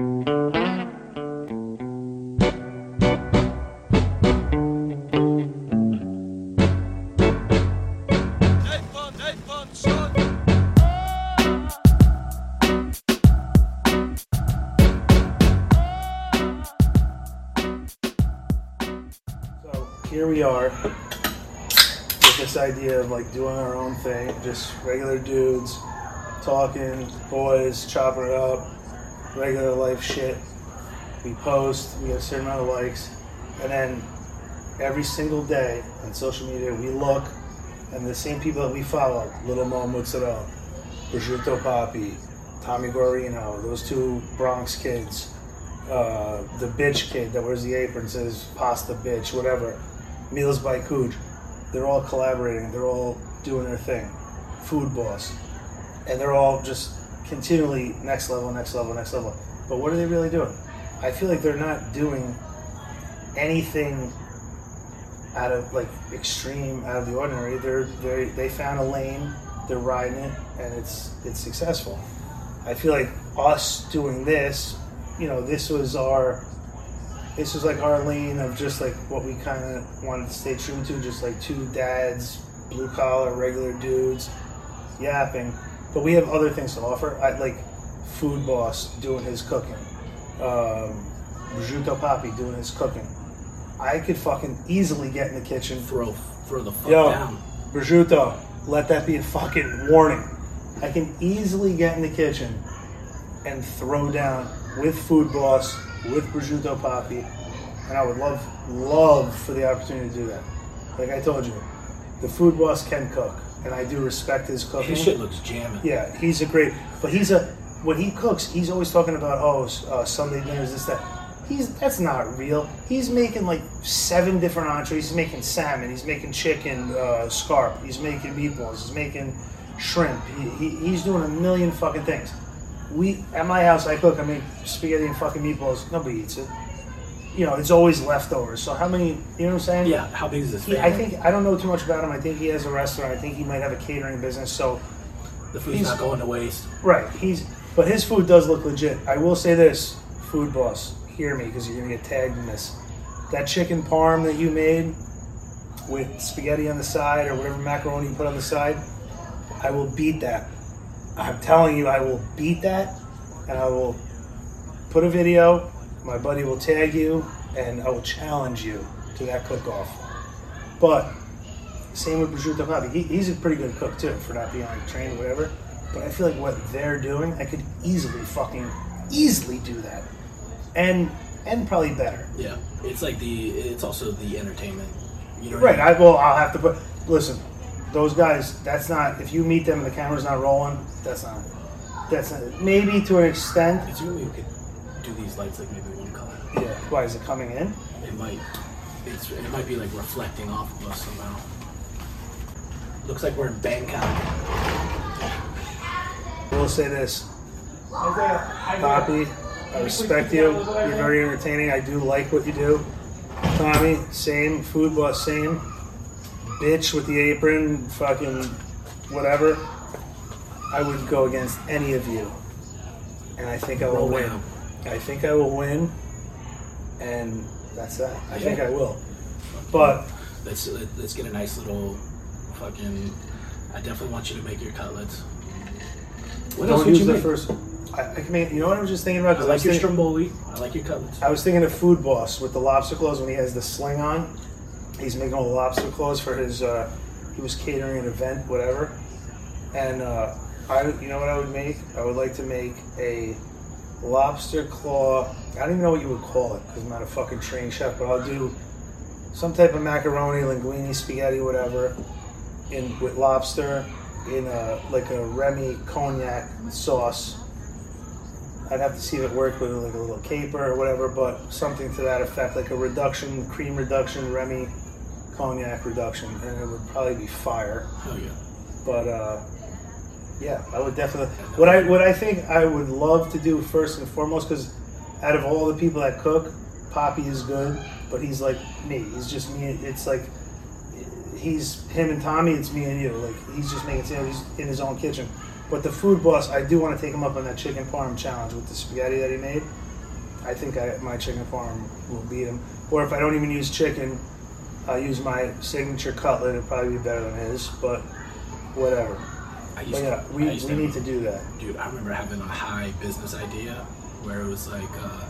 Here we are with this idea of like doing our own thing, just regular dudes talking, boys, chopping it up, regular life shit. We post, we get a certain amount of likes, and then every single day on social media we look and the same people that we follow, Little Mo Mozzarella, Prosciutto Papi, Tommy Guarino, those two Bronx kids, uh, the bitch kid that wears the apron says pasta bitch, whatever. Meals by Cooch. They're all collaborating. They're all doing their thing. Food boss, and they're all just continually next level, next level, next level. But what are they really doing? I feel like they're not doing anything out of like extreme, out of the ordinary. They're very they found a lane. They're riding it, and it's it's successful. I feel like us doing this, you know, this was our, this was like our lane of just like what we kind of wanted to stay true to, just like two dads, blue collar, regular dudes, yapping. But we have other things to offer. I like Food Boss doing his cooking, um, Prosciutto Papi doing his cooking. I could fucking easily get in the kitchen Throw, throw the fuck Yo, down. prosciutto, let that be a fucking warning. I can easily get in the kitchen and throw down with Food Boss, with prosciutto papi, and I would love, love for the opportunity to do that. Like I told you, the Food Boss can cook, and I do respect his cooking. His shit looks jamming. Yeah, he's a great, but he's a when he cooks, he's always talking about oh uh, Sunday dinners, this that. He's that's not real. He's making like seven different entrees. He's making salmon. He's making chicken uh, scarp. He's making meatballs. He's making shrimp. He, he, he's doing a million fucking things. We at my house, I cook. I make spaghetti and fucking meatballs. Nobody eats it. You know, it's always leftovers. So how many? You know what I'm saying? Yeah, how big is this He. I think I don't know too much about him. I think he has a restaurant. I think he might have a catering business. So the food's not going to waste. Right. He's but his food does look legit. I will say this, food boss, hear me because you're gonna get tagged in this. That chicken parm that you made with spaghetti on the side or whatever macaroni you put on the side, I will beat that. I'm telling you, I will beat that, and I will put a video. My buddy will tag you, and I will challenge you to that cook-off. But same with prosciutto. He, he's a pretty good cook too, for not being like trained or whatever. But I feel like what they're doing, I could easily fucking easily do that, and and probably better. Yeah, it's like the. It's also the entertainment. You know. Right. I I will. I'll have to put. Listen, those guys. That's not. If you meet them and the camera's not rolling, that's not. That's not. Maybe to an extent. It's really we could do these lights like maybe. Yeah. Why is it coming in? It might. It's. It might be like reflecting off of us somehow. Looks like we're in Bangkok. I will say this, Poppy. I respect you. You're very entertaining. I do like what you do. Tommy, same. Food boss, same. Bitch with the apron, fucking whatever. I would go against any of you, and I think I will win. I think I will win, and that's that. I think I will. But Let's let's get a nice little fucking. I definitely want you to make your cutlets. What else don't would use you the make? first. I, I can. You know what I was just thinking about? I like was your thinking- stromboli. I like your cutlets. I was thinking of Food Boss with the lobster claws when he has the sling on. He's making all the lobster claws for his. Uh, he was catering an event, whatever. And uh, I, you know what I would make? I would like to make a lobster claw. I don't even know what you would call it because I'm not a fucking trained chef, but I'll do some type of macaroni, linguine, spaghetti, whatever, in with lobster in a like a Remy cognac sauce. I'd have to see if it worked with like a little caper or whatever, but something to that effect, like a reduction, cream reduction, Remy cognac reduction, and it would probably be fire. Hell yeah. But uh, yeah, I would definitely. What I what I think I would love to do first and foremost, because out of all the people that cook, Poppy is good, but he's like me. He's just me. It's like he's him and Tommy. It's me and you. Like he's just making sandwiches in his own kitchen. But the food boss, I do want to take him up on that chicken parm challenge with the spaghetti that he made. I think I, my chicken farm will beat him. Or if I don't even use chicken, I'll use my signature cutlet. It'll probably be better than his, but whatever. I used yeah, to, we, used we to, need to do that. Dude, I remember having a high business idea where it was like, uh,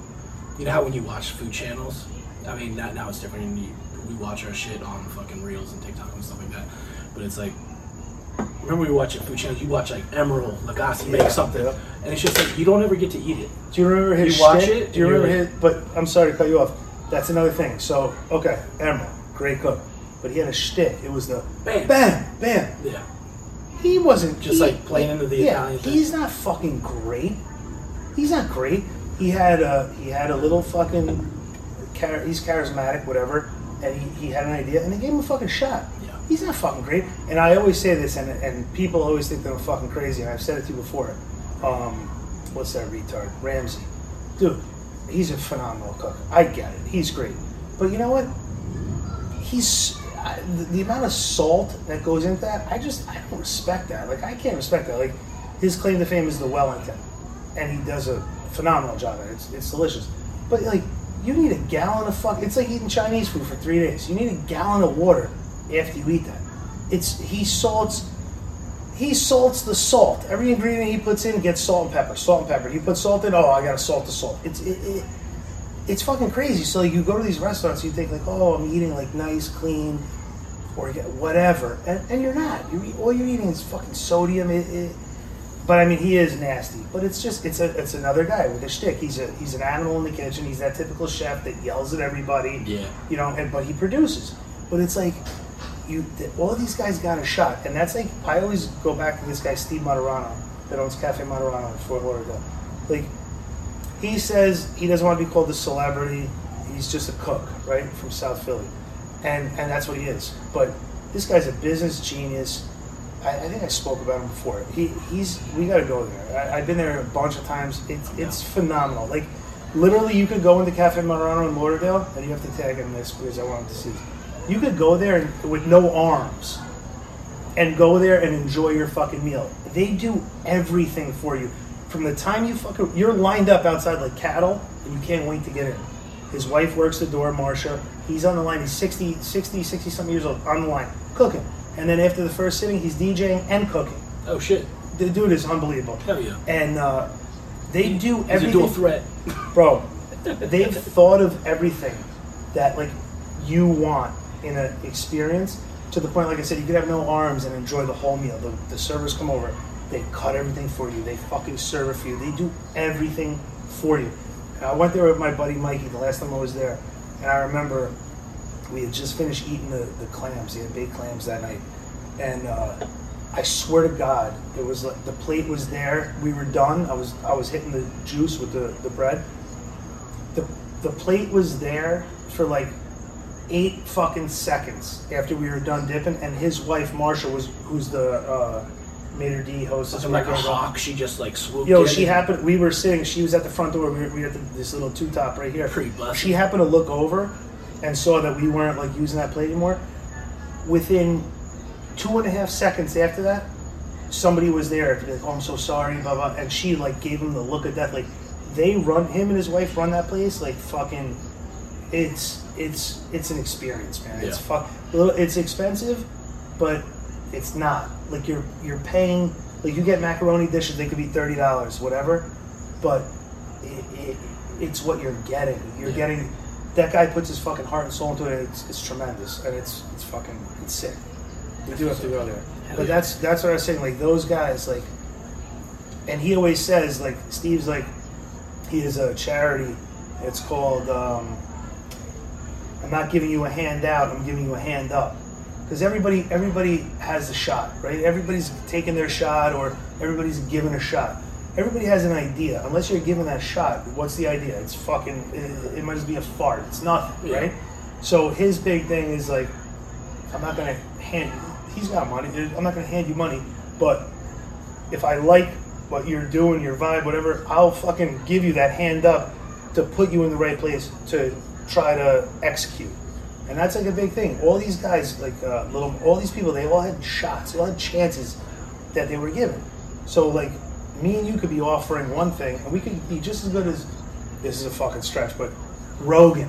you know how when you watch food channels, I mean, now, now it's different. You, we watch our shit on fucking Reels and TikTok and stuff like that. But it's like, remember we watch food channels, you watch like Emeril, Lagasse Yeah, make something. yeah. And it's just like, you don't ever get to eat it. Do you remember his You watch it, Do you remember his? But I'm sorry to cut you off. That's another thing. So okay, Emeril, great cook, but he had a shtick. It was the Bam. bam, bam. Yeah. He wasn't Just he- like playing into the yeah, Italian thing. He's not fucking great. He's not great. He had a he had a little fucking. Char- he's charismatic, whatever, and he, he had an idea, and they gave him a fucking shot. Yeah. He's not fucking great, and I always say this, and and people always think that I'm fucking crazy, and I've said it to you before. Um, what's that retard? Ramsay, dude, he's a phenomenal cook. I get it. He's great, but you know what? he's I, the, the amount of salt that goes into that. I just I don't respect that. Like I can't respect that. Like his claim to fame is the Wellington, and he does a phenomenal job at it. It's, it's delicious, but like you need a gallon of fuck. It's like eating Chinese food for three days. You need a gallon of water after you eat that. It's he salts. He salts the salt. Every ingredient he puts in gets salt and pepper. Salt and pepper. You put salt in. Oh, I got to salt the salt. It's it, it, it's fucking crazy. So like, you go to these restaurants, you think like, oh, I'm eating like nice, clean, or whatever, and, and you're not. You all you're eating is fucking sodium. It, it, but I mean, he is nasty. But it's just it's a it's another guy with a shtick. He's a he's an animal in the kitchen. He's that typical chef that yells at everybody. Yeah. You know, and but he produces. But it's like you all these guys got a shot, and that's like I always go back to this guy Steve Martorano that owns Cafe Martorano in Fort Lauderdale. Like he says he doesn't want to be called a celebrity. He's just a cook, right, from South Philly, and and that's what he is. But this guy's a business genius. I, I think I spoke about him before. He he's we got to go there. I, I've been there a bunch of times. It's it's phenomenal. Like literally, you could go into Cafe Martorano in Lauderdale, and you have to tag him this because I want him to see. You could go there and, with no arms and go there and enjoy your fucking meal. They do everything for you. From the time you fucking you're lined up outside like cattle and you can't wait to get in. His wife works the door, Marsha. He's on the line. He's 60, 60, 60 something years old on the line cooking. And then after the first sitting, he's DJing and cooking. Oh shit. The dude is unbelievable. Hell yeah. And uh, they do He's a everything dual threat. bro they've thought of everything that like you want in an experience to the point like i said you could have no arms and enjoy the whole meal the, the servers come over they cut everything for you. They fucking serve it for you. They do everything for you. And i went there with my buddy mikey the last time i was there. And i remember we had just finished eating the, the clams. They had baked clams that night. And uh, I swear to God, it was like the plate was there. We were done. I was I was hitting the juice with the, the bread. The the plate was there for like eight fucking seconds after we were done dipping, and his wife Marsha was who's the uh, maître d' hostess. Something like a hawk. She just like swooped Yo, in she and- happened. We were sitting. She was at the front door. We were, we were at the, this little two top right here. Pretty busted. She happened to look over and saw that we weren't like using that plate anymore. Within two and a half seconds after that, somebody was there to be like, "Oh, I'm so sorry," blah blah, and she like gave him the look of death. Like they run him and his wife run that place like fucking. It's it's it's an experience, man. It's Yeah. fuck. little- It's expensive, but it's not like you're you're paying. Like you get macaroni dishes, they could be thirty dollars, whatever, but it, it, it's what you're getting. You're Yeah. getting. That guy puts his fucking heart and soul into it. And it's, it's tremendous, and it's it's fucking it's sick. We do have to go there. Hell But yeah. that's that's what I was saying. Like those guys, like, and he always says, like Steve's like, he is a charity. It's called. Um, I'm not giving you a handout. I'm giving you a hand up. Because everybody everybody has a shot, right? Everybody's taking their shot, or everybody's given a shot. Everybody has an idea. Unless you're given that shot, what's the idea? It's fucking. It, it might just be a fart. It's nothing, Yeah. right? So his big thing is like, I'm not gonna hand. He's got money. I'm not gonna hand you money, but if I like what you're doing, your vibe, whatever, I'll fucking give you that hand up to put you in the right place to try to execute. And that's like a big thing. All these guys, like uh, little, all these people, they all had shots, they all had chances that they were given. So like, me and you could be offering one thing, and we could be just as good as this is a fucking stretch, but Rogan.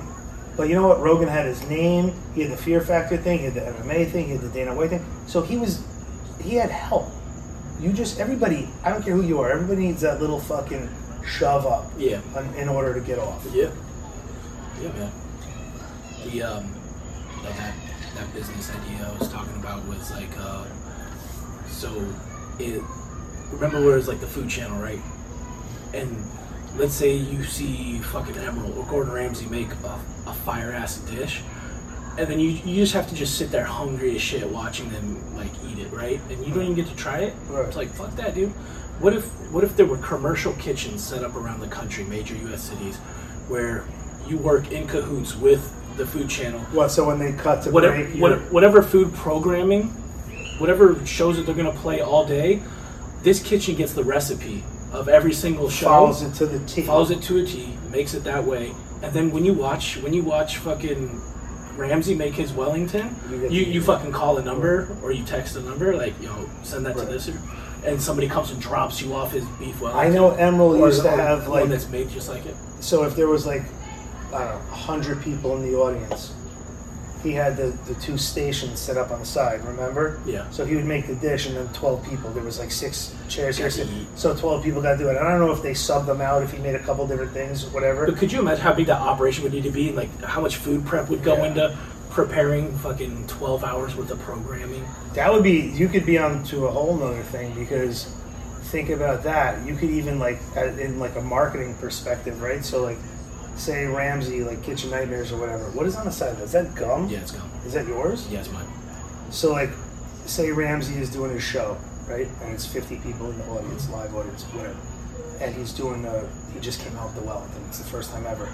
But you know what? Rogan had his name. He had the Fear Factor thing. He had the MMA thing. He had the Dana White thing. So he was, he had help. You just everybody. I don't care who you are. Everybody needs that little fucking shove up Yeah. in- in order to get off. Yeah. Yeah, man. The um, like that that business idea I was talking about was like uh, so it. Remember where it's like the food channel, right? And let's say you see fucking Emeril or Gordon Ramsay make a, a fire ass dish, and then you you just have to just sit there hungry as shit watching them like eat it, right? And you don't even get to try it. Right. It's like fuck that, dude. What if what if there were commercial kitchens set up around the country, major U.S. cities, where you work in cahoots with the food channel, What? So when they cut to whatever break, what, whatever food programming, whatever shows that they're gonna play all day, this kitchen gets the recipe of every single show follows it to the T. follows it to a T, makes it that way, and then when you watch when you watch fucking Ramsay make his Wellington, You you, you, fucking call a number or you text a number like yo send that Right. to this, and somebody comes and drops you off his beef Wellington. I know Emeril used to or have one like that's made just like it. so if there was like I don't know, hundred people in the audience, he had the, the two stations set up on the side, remember? Yeah. So he would make the dish and then twelve people. There was like six chairs here. To So, eat. so twelve people got to do it. I don't know if they subbed them out, if he made a couple different things, whatever. But could you imagine how big that operation would need to be, and like how much food prep would go Yeah. into preparing fucking twelve hours worth of programming? That would be you could be on to a whole nother thing because think about that. You could even like at- in like a marketing perspective, right? So like say Ramsay like Kitchen Nightmares or whatever. What is on the side? of that? Is that gum? Yeah, it's gum. Is that yours? Yeah, it's mine. So like, say Ramsay is doing his show, right? And it's 50 people in the audience, live audience, whatever. And he's doing the, he just came out with the Wellington. It's the first time ever.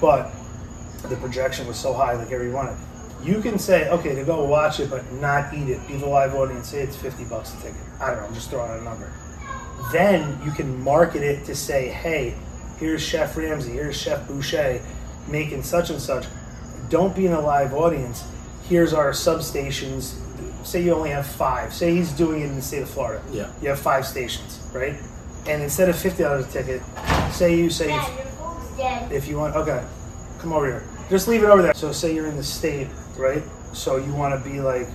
But the projection was so high, like every wanted. You can say, okay, to go watch it, but not eat it. Be the live audience. Say it's 50 bucks a ticket. I don't know. I'm just throwing out a number. Then you can market it to say, hey, here's Chef Ramsay, here's Chef Boucher making such and such. Don't be in a live audience. Here's our substations. Say you only have five. Say he's doing it in the state of Florida. Yeah. You have five stations, right? And instead of fifty dollars a ticket, say you say Dad, your phone's dead. if you want, okay, come over here. Just leave it over there. So say you're in the state, right? So you want to be like,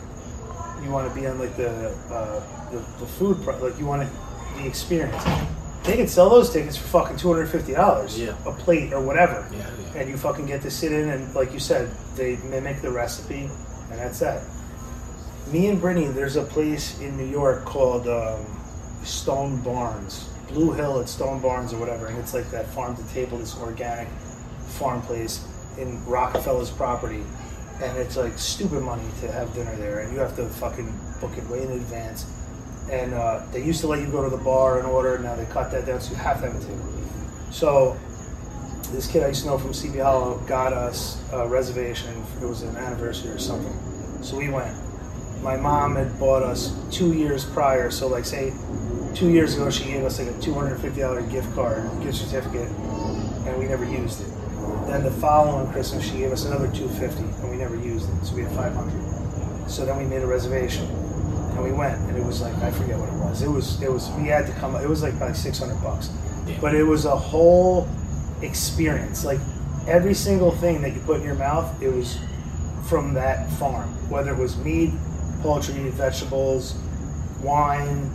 you want to be on like the uh, the, the food, pro- like you want to, the experience. They can sell those tickets for fucking two hundred fifty dollars Yeah. a plate or whatever, Yeah, yeah. and you fucking get to sit in and like you said, they mimic the recipe, and that's that. Me and Brittany, there's a place in New York called um, Stone Barns, Blue Hill at Stone Barns or whatever, and it's like that farm to table, this organic farm place in Rockefeller's property, and it's like stupid money to have dinner there, and you have to fucking book it way in advance. And uh, they used to let you go to the bar and order, now they cut that down, so you have to have a table. So this kid I used to know from CB Hollow got us a reservation. It was an anniversary or something. So we went. My mom had bought us two years prior. So like say two years ago, she gave us like a two hundred fifty dollar gift card, gift certificate, and we never used it. Then the following Christmas, she gave us another two fifty, and we never used it. So we had five hundred. So then we made a reservation, and we went, and it was like I forget what it was. It was it was we had to come. It was like probably six hundred bucks, Damn. but it was a whole experience. Like every single thing that you put in your mouth, it was from that farm. Whether it was meat, poultry, vegetables, wine,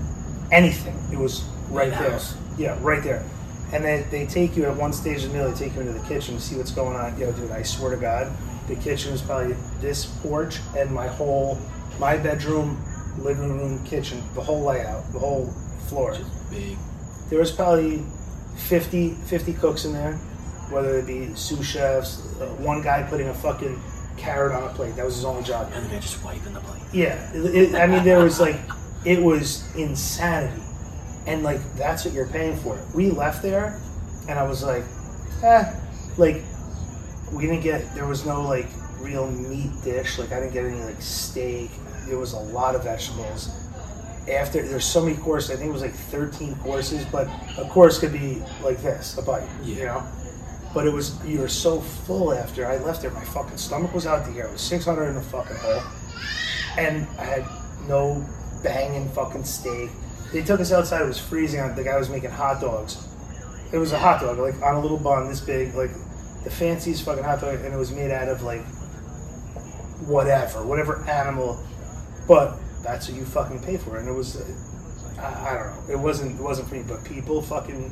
anything, it was right there. In-house. Yeah, right there. And they, they take you at one stage of the meal, they take you into the kitchen to see what's going on. Yo, dude, I swear to God, the kitchen was probably this porch and my whole, my bedroom, living room, kitchen, the whole layout, the whole floor. Just big. There was probably 50, 50 cooks in there, whether it be sous chefs, uh, one guy putting a fucking carrot on a plate. That was his only job. And then just wiping the plate. Yeah, it, it- I mean, there was like, it was insanity, and like that's what you're paying for. We left there, and I was like, eh, like we didn't get. There was no like real meat dish. Like I didn't get any like steak. There was a lot of vegetables. After there's so many courses, I think it was like 13 courses, but a course could be like this, a bite, you know. But it was you were so full after I left there. My fucking stomach was out the air. It was 600 in the fucking hole and I had no banging fucking steak. They took us outside. It was freezing. The guy was making hot dogs, it was a hot dog, like on a little bun this big, like the fanciest fucking hot dog, and it was made out of like whatever, whatever animal. But that's what you fucking pay for, and it was. Uh, I, I don't know. It wasn't. It wasn't for me, but people fucking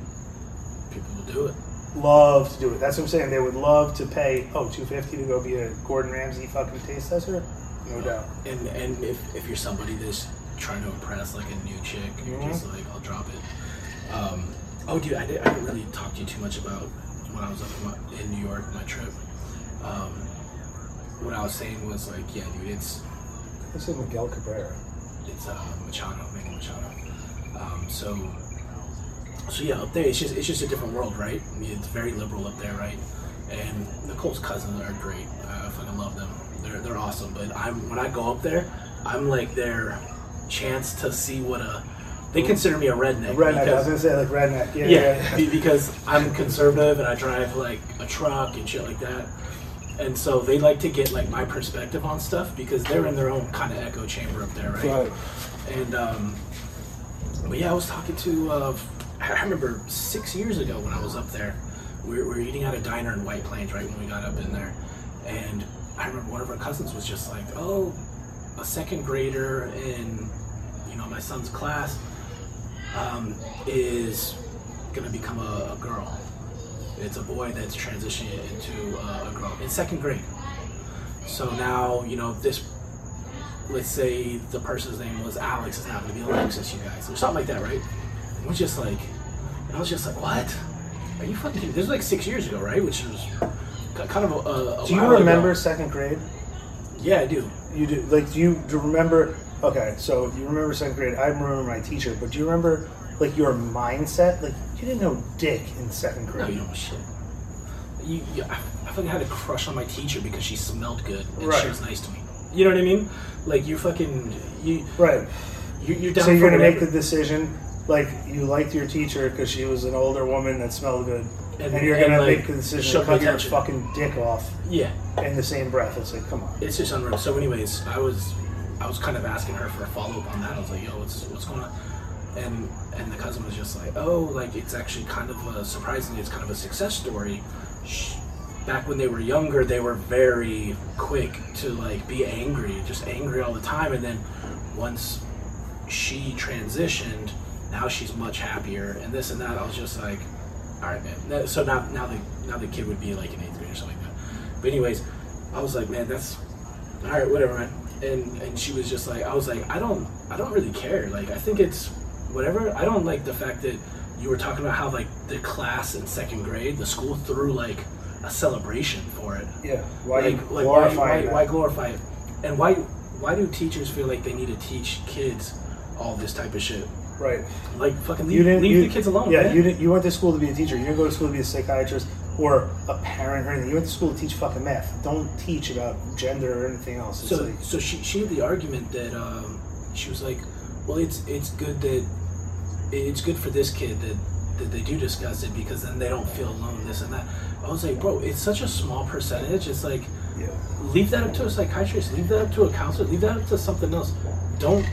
People will do it. love to do it. That's what I'm saying. They would love to pay oh 250 to go be a Gordon Ramsay fucking taste tester. No doubt. And and if, if you're somebody that's trying to impress like a new chick, you're Mhm. just like, I'll drop it. Um, oh, dude, I, did, I didn't really talk to you too much about when I was up in, my, in New York, my trip. Um, what I was saying was like, yeah, dude, it's I said Miguel Cabrera. it's uh, Machado, Mango Machado. Um, so, so yeah, up there, it's just it's just a different world, right? I mean, it's very liberal up there, right? And Nicole's cousins are great. I fucking love them. They're they're awesome. But I'm when I go up there, I'm like their chance to see what a they consider me a redneck. Redneck. I was gonna say like redneck. Yeah. yeah, yeah. be- because I'm conservative and I drive like a truck and shit like that. And so they like to get like my perspective on stuff because they're in their own kind of echo chamber up there, right? Right. And um, but yeah, I was talking to. Uh, I remember six years ago when I was up there, we were, we were eating at a diner in White Plains right when we got up in there, and I remember one of our cousins was just like, "Oh, a second grader in you know my son's class um, is gonna become a, a girl. It's a boy that's transitioning into uh, a girl in second grade. So now you know this let's say the person's name was Alex, it's going to be Alexis, you guys, or something like that, right? And we're just like, and I was just like, what? Are you fucking kidding? This was like six years ago, right? Which was kind of a. a Do you while ago. remember second grade? Yeah, I do. You do. Like, do you, do you remember? Okay, so you remember second grade. I remember my teacher, but do you remember like your mindset? Like, you didn't know dick in second No, grade. you know shit. You, you, I, I fucking had a crush on my teacher because she smelled good and Right. she was nice to me. You know what I mean? Like you fucking you Right. you you're down So you're gonna make the decision. Like you liked your teacher because she was an older woman that smelled good, and, And- you're and, gonna like, make the decision to cut your fucking dick off yeah. in the same breath. It's like, come on. It's just unreal. So, anyways, I was I was kind of asking her for a follow up on that. I was like, "Yo, what's what's going on?" And and the cousin was just like, "Oh, like it's actually kind of a, surprisingly, it's kind of a success story." Back when they were younger, they were very quick to like be angry, just angry all the time. And then once she transitioned, now she's much happier and this and that. I was just like, all right, man. So now, now the now the kid would be like in eighth grade or something like that. But anyways, I was like, man, that's all right, whatever, man. And and she was just like, I was like, I don't, I don't really care. Like, I think it's whatever. I don't like the fact that you were talking about how like the class in second grade, the school threw like a celebration for it. Yeah. Why like, like why, why, why glorify it? And why why do teachers feel like they need to teach kids all this type of shit? Right. Like fucking You leave, didn't leave you, the kids alone. Yeah, man. you didn't. You went to school to be a teacher. You didn't go to school to be a psychiatrist or a parent or anything. You went to school to teach fucking math. Don't teach about gender or anything else. It's so like, so she she had the argument that um, she was like, well, it's it's good that it's good for this kid that that they do discuss it because then they don't feel alone. This and that. I was like, bro, it's such a small percentage. It's like yeah. leave that up to a psychiatrist, leave that up to a counselor, leave that up to something else. Don't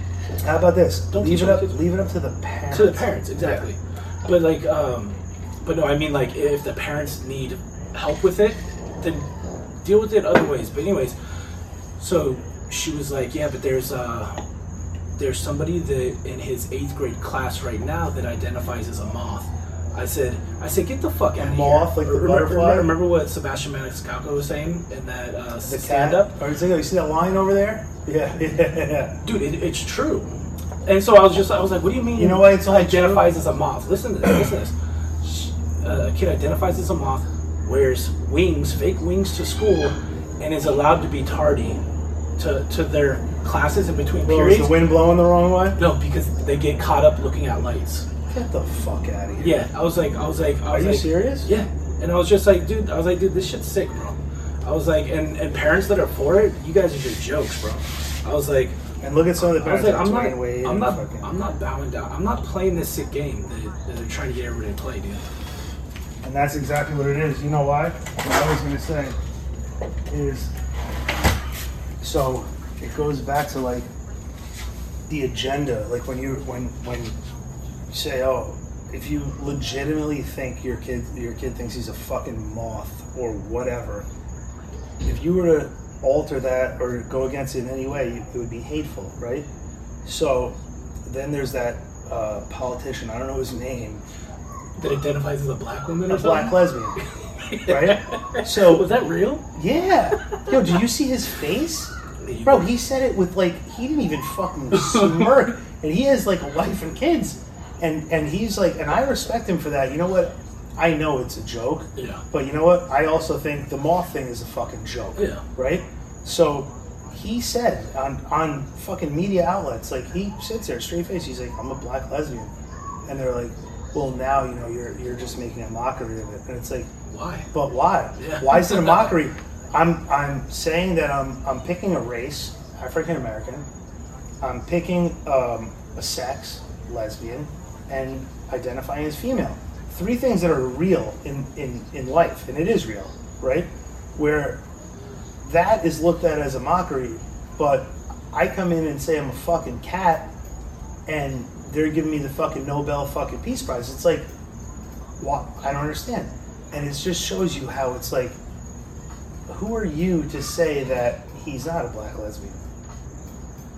How about this? Don't leave it up. Leave it up to the parents. to the parents exactly but like um but no i mean like if the parents need help with it then deal with it other ways but anyways so she was like yeah but there's uh there's somebody that in his eighth grade class right now that identifies as a moth I said, I said, get the fuck out of here. moth, like the remember, butterfly? Remember, remember what Sebastian Maniscalco was saying in that uh, The stand cat. up? Or it's like, oh, you see that line over there? Yeah, dude, it, it's true. And so I was just, I was like, what do you mean? You know why it's identifies as a moth? Listen to this. Listen to this. Uh, a kid identifies as a moth, wears wings, fake wings to school, and is allowed to be tardy to, to their classes in between Well, is periods. the wind blowing the wrong way? no, because they get caught up looking at lights. Get the fuck out of here. Yeah, I was like, I was like, I Are was you serious? Yeah, and I was just like, dude, I was like, dude, this shit's sick, bro. I was like, and, and parents that are for it, you guys are just jokes, bro. I was like, And look at some of the parents. I was like, like, I'm not, I'm not, fucking- I'm not bowing down. I'm not playing this sick game that, that they're trying to get everybody to play, dude. And that's exactly what it is. You know why? What I was going to say is so it goes back to like the agenda. Like when you when when you say, "Oh, if you legitimately think your kid your kid thinks he's a fucking moth or whatever, if you were to alter that or go against it in any way, it would be hateful, right? So then there's that uh, politician. I don't know his name. That identifies as a black woman or A black lesbian, right? So Was that real? yeah, yo, did you see his face? Bro, he said it with like he didn't even fucking smirk, and he has like a wife and kids, and and he's like, and I respect him for that. You know what? I know it's a joke, Yeah. but you know what? I also think the moth thing is a fucking joke, Yeah. right? So he said on on fucking media outlets, like he sits there straight face. He's like, I'm a black lesbian, and they're like, well, now you know you're you're just making a mockery of it, and it's like, Why? but why? Yeah. Why is it a mockery? I'm I'm saying that I'm I'm picking a race, African American. I'm picking um, a sex, lesbian, and identifying as female. Three things that are real in, in, in life, and it is real, right? Where that is looked at as a mockery, but I come in and say I'm a fucking cat, and they're giving me the fucking Nobel fucking Peace Prize. It's like, what? I don't understand. And it just shows you how it's like, who are you to say that he's not a black lesbian?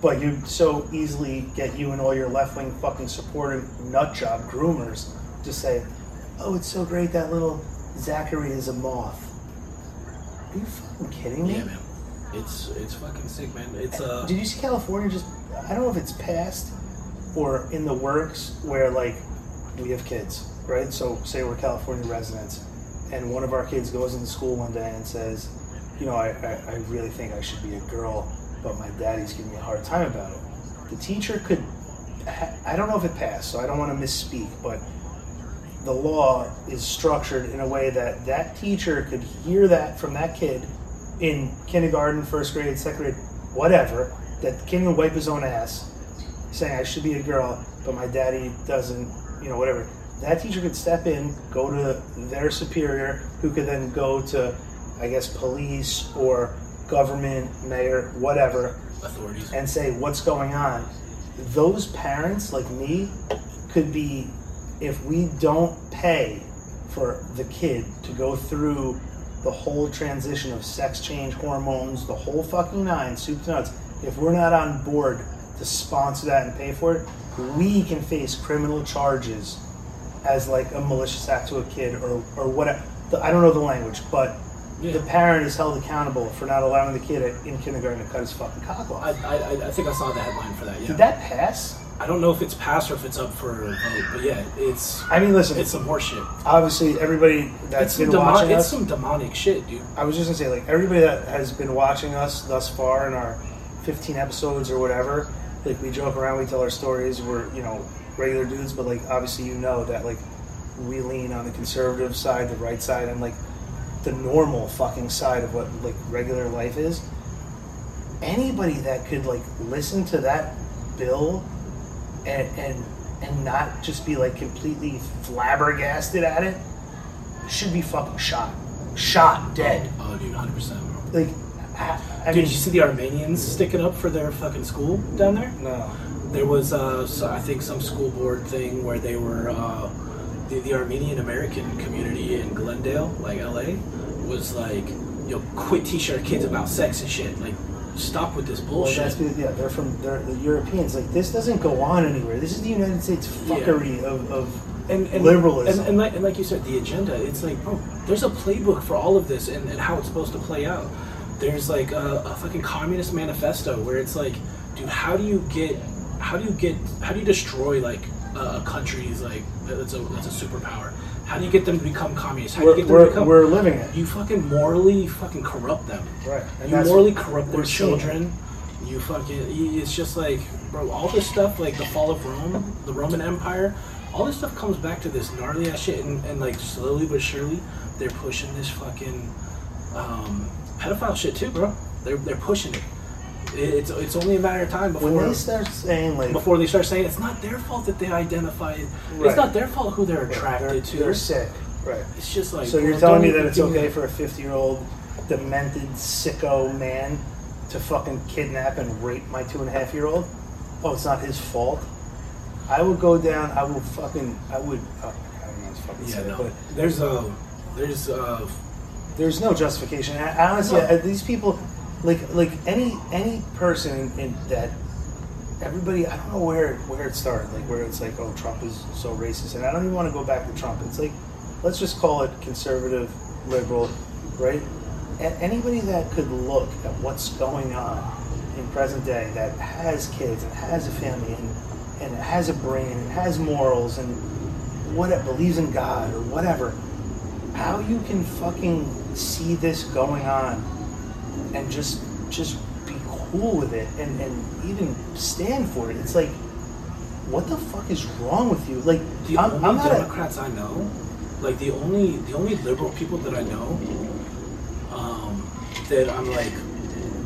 But you so easily get you and all your left wing fucking supportive nut job groomers to say, oh, it's so great that little Zachary is a moth. Are you fucking kidding me? Yeah, man. It's it's fucking sick, man. It's uh. Did you see California just? I don't know if it's passed or in the works where like we have kids, right? So say we're California residents, and one of our kids goes into school one day and says, you know, I, I, I really think I should be a girl, but my daddy's giving me a hard time about it. The teacher could, I don't know if it passed, so I don't want to misspeak, but the law is structured in a way that that teacher could hear that from that kid in kindergarten, first grade, second grade, whatever, that the kid can wipe his own ass, saying I should be a girl, but my daddy doesn't, you know, whatever. That teacher could step in, go to their superior, who could then go to, I guess, police or government, mayor, whatever, authorities. and say what's going on. Those parents, like me, could be, if we don't pay for the kid to go through the whole transition of sex change, hormones, the whole fucking nine, soup to nuts, if we're not on board to sponsor that and pay for it, we can face criminal charges as like a malicious act to a kid or, or whatever. I don't know the language, but Yeah. the parent is held accountable for not allowing the kid at- in kindergarten to cut his fucking cock off. I, I, I think I saw the headline for that. Yeah. Did that pass? I don't know if it's passed or if it's up for a vote, but yeah, it's I mean, listen. it's some horseshit. obviously, everybody that's been demo- watching it's us. some demonic shit, dude. I was just gonna say, like everybody that has been watching us thus far in our 15 episodes or whatever, like we joke around, we tell our stories. We're you know regular dudes, but like obviously you know that like we lean on the conservative side, the right side, and like the normal fucking side of what like regular life is. Anybody that could like listen to that bill and and and not just be like completely flabbergasted at it should be fucking shot, shot dead. Oh, dude, hundred percent. Like, I, I Dude, mean, did you see the Armenians sticking up for their fucking school down there? no. There was, uh, I think, some school board thing where they were uh, the, the Armenian American community in Glendale, like LA, was like, yo, quit teaching our kids about sex and shit. Like, stop with this Well, bullshit. that's yeah, they're from they're the Europeans. Like, this doesn't go on anywhere. This is the United States fuckery of, of and, and liberalism. And, and, like, and like you said, the agenda. It's like, bro, there's a playbook for all of this and, and how it's supposed to play out. There's like a, a fucking communist manifesto where it's like, dude, how do you get, how do you get, how do you destroy like a country's like that's a that's a superpower? How do you get them to become communist? How do you get them to we're, become? we're living it. you fucking morally fucking corrupt them. Right. And you morally corrupt their seeing. children. You fucking. you- It's just like, bro, all this stuff, like the fall of Rome, the Roman Empire, all this stuff comes back to this gnarly ass shit, and, and like slowly but surely, they're pushing this fucking um, pedophile shit too, bro. They're they're pushing it. It- It's it's only a matter of time When before they start saying like before they start saying it's not their fault that they identify. Right. It's not their fault who they're they're, attracted to. they're sick, right? It's just like. So you're telling me that it's okay that. for a 50 year old demented sicko man to fucking kidnap and rape my two and a half year old? Oh, it's not his fault. I would go down. I will fucking. I would. Uh, I don't know to fucking Yeah, say, no. but There's a, there's a, there's no justification. I, honestly, No. uh, these people, like like any any person in that, everybody. I don't know where where it started. Like where it's like, oh, Trump is so racist, and I don't even want to go back to Trump. It's like, let's just call it conservative, liberal, right? A- anybody that could look at what's going on in present day that has kids and has a family and and has a brain and has morals and what it believes in God or whatever, how you can fucking see this going on and just just be cool with it and, and even stand for it. It's like what the fuck is wrong with you? Like the I'm, only I'm Democrats I know, like the only the only liberal people that I know, um, that I'm like,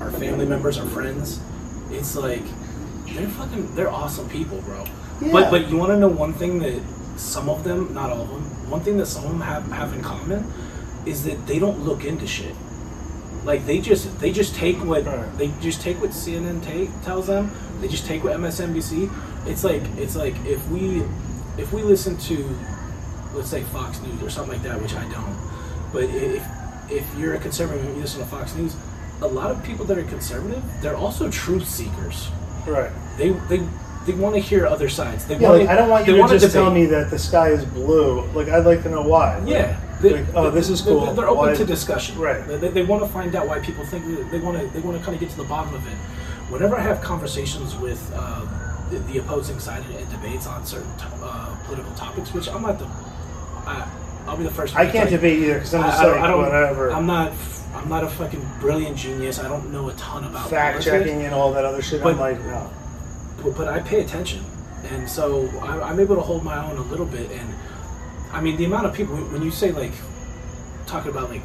our family members, our friends, it's like they're fucking they're awesome people, bro. Yeah. But but you want to know one thing that some of them, not all of them, one thing that some of them have have in common is that they don't look into shit. Like they just they just take what they just take what CNN take, tells them. They just take what MSNBC. It's like it's like if we if we listen to let's say Fox News or something like that, which I don't. But if if you're a conservative and you listen to Fox News, a lot of people that are conservative, they're also truth seekers. right. They they they want to hear other sides. They Yeah, want like, I don't want you to wanna tell me that the sky is blue. Like I'd like to know why. Like, Yeah. Like, oh, this is they're- cool. They're, open Why- to discussion. Right. They, they want to find out why people think they want to. They want to kind of get to the bottom of it. Whenever I have conversations with uh, the, the opposing side and debates on certain to- uh, political topics, which I'm not the. I, I'll be the first. one I to can't debate either because I'm just I, I like don't, I don't, whatever. I'm not. I'm not a fucking brilliant genius. I don't know a ton about fact checking and all that other shit. I'm But- like, no. but, but I pay attention, and so I, I'm able to hold my own a little bit. And I mean, the amount of people when you say like talking about like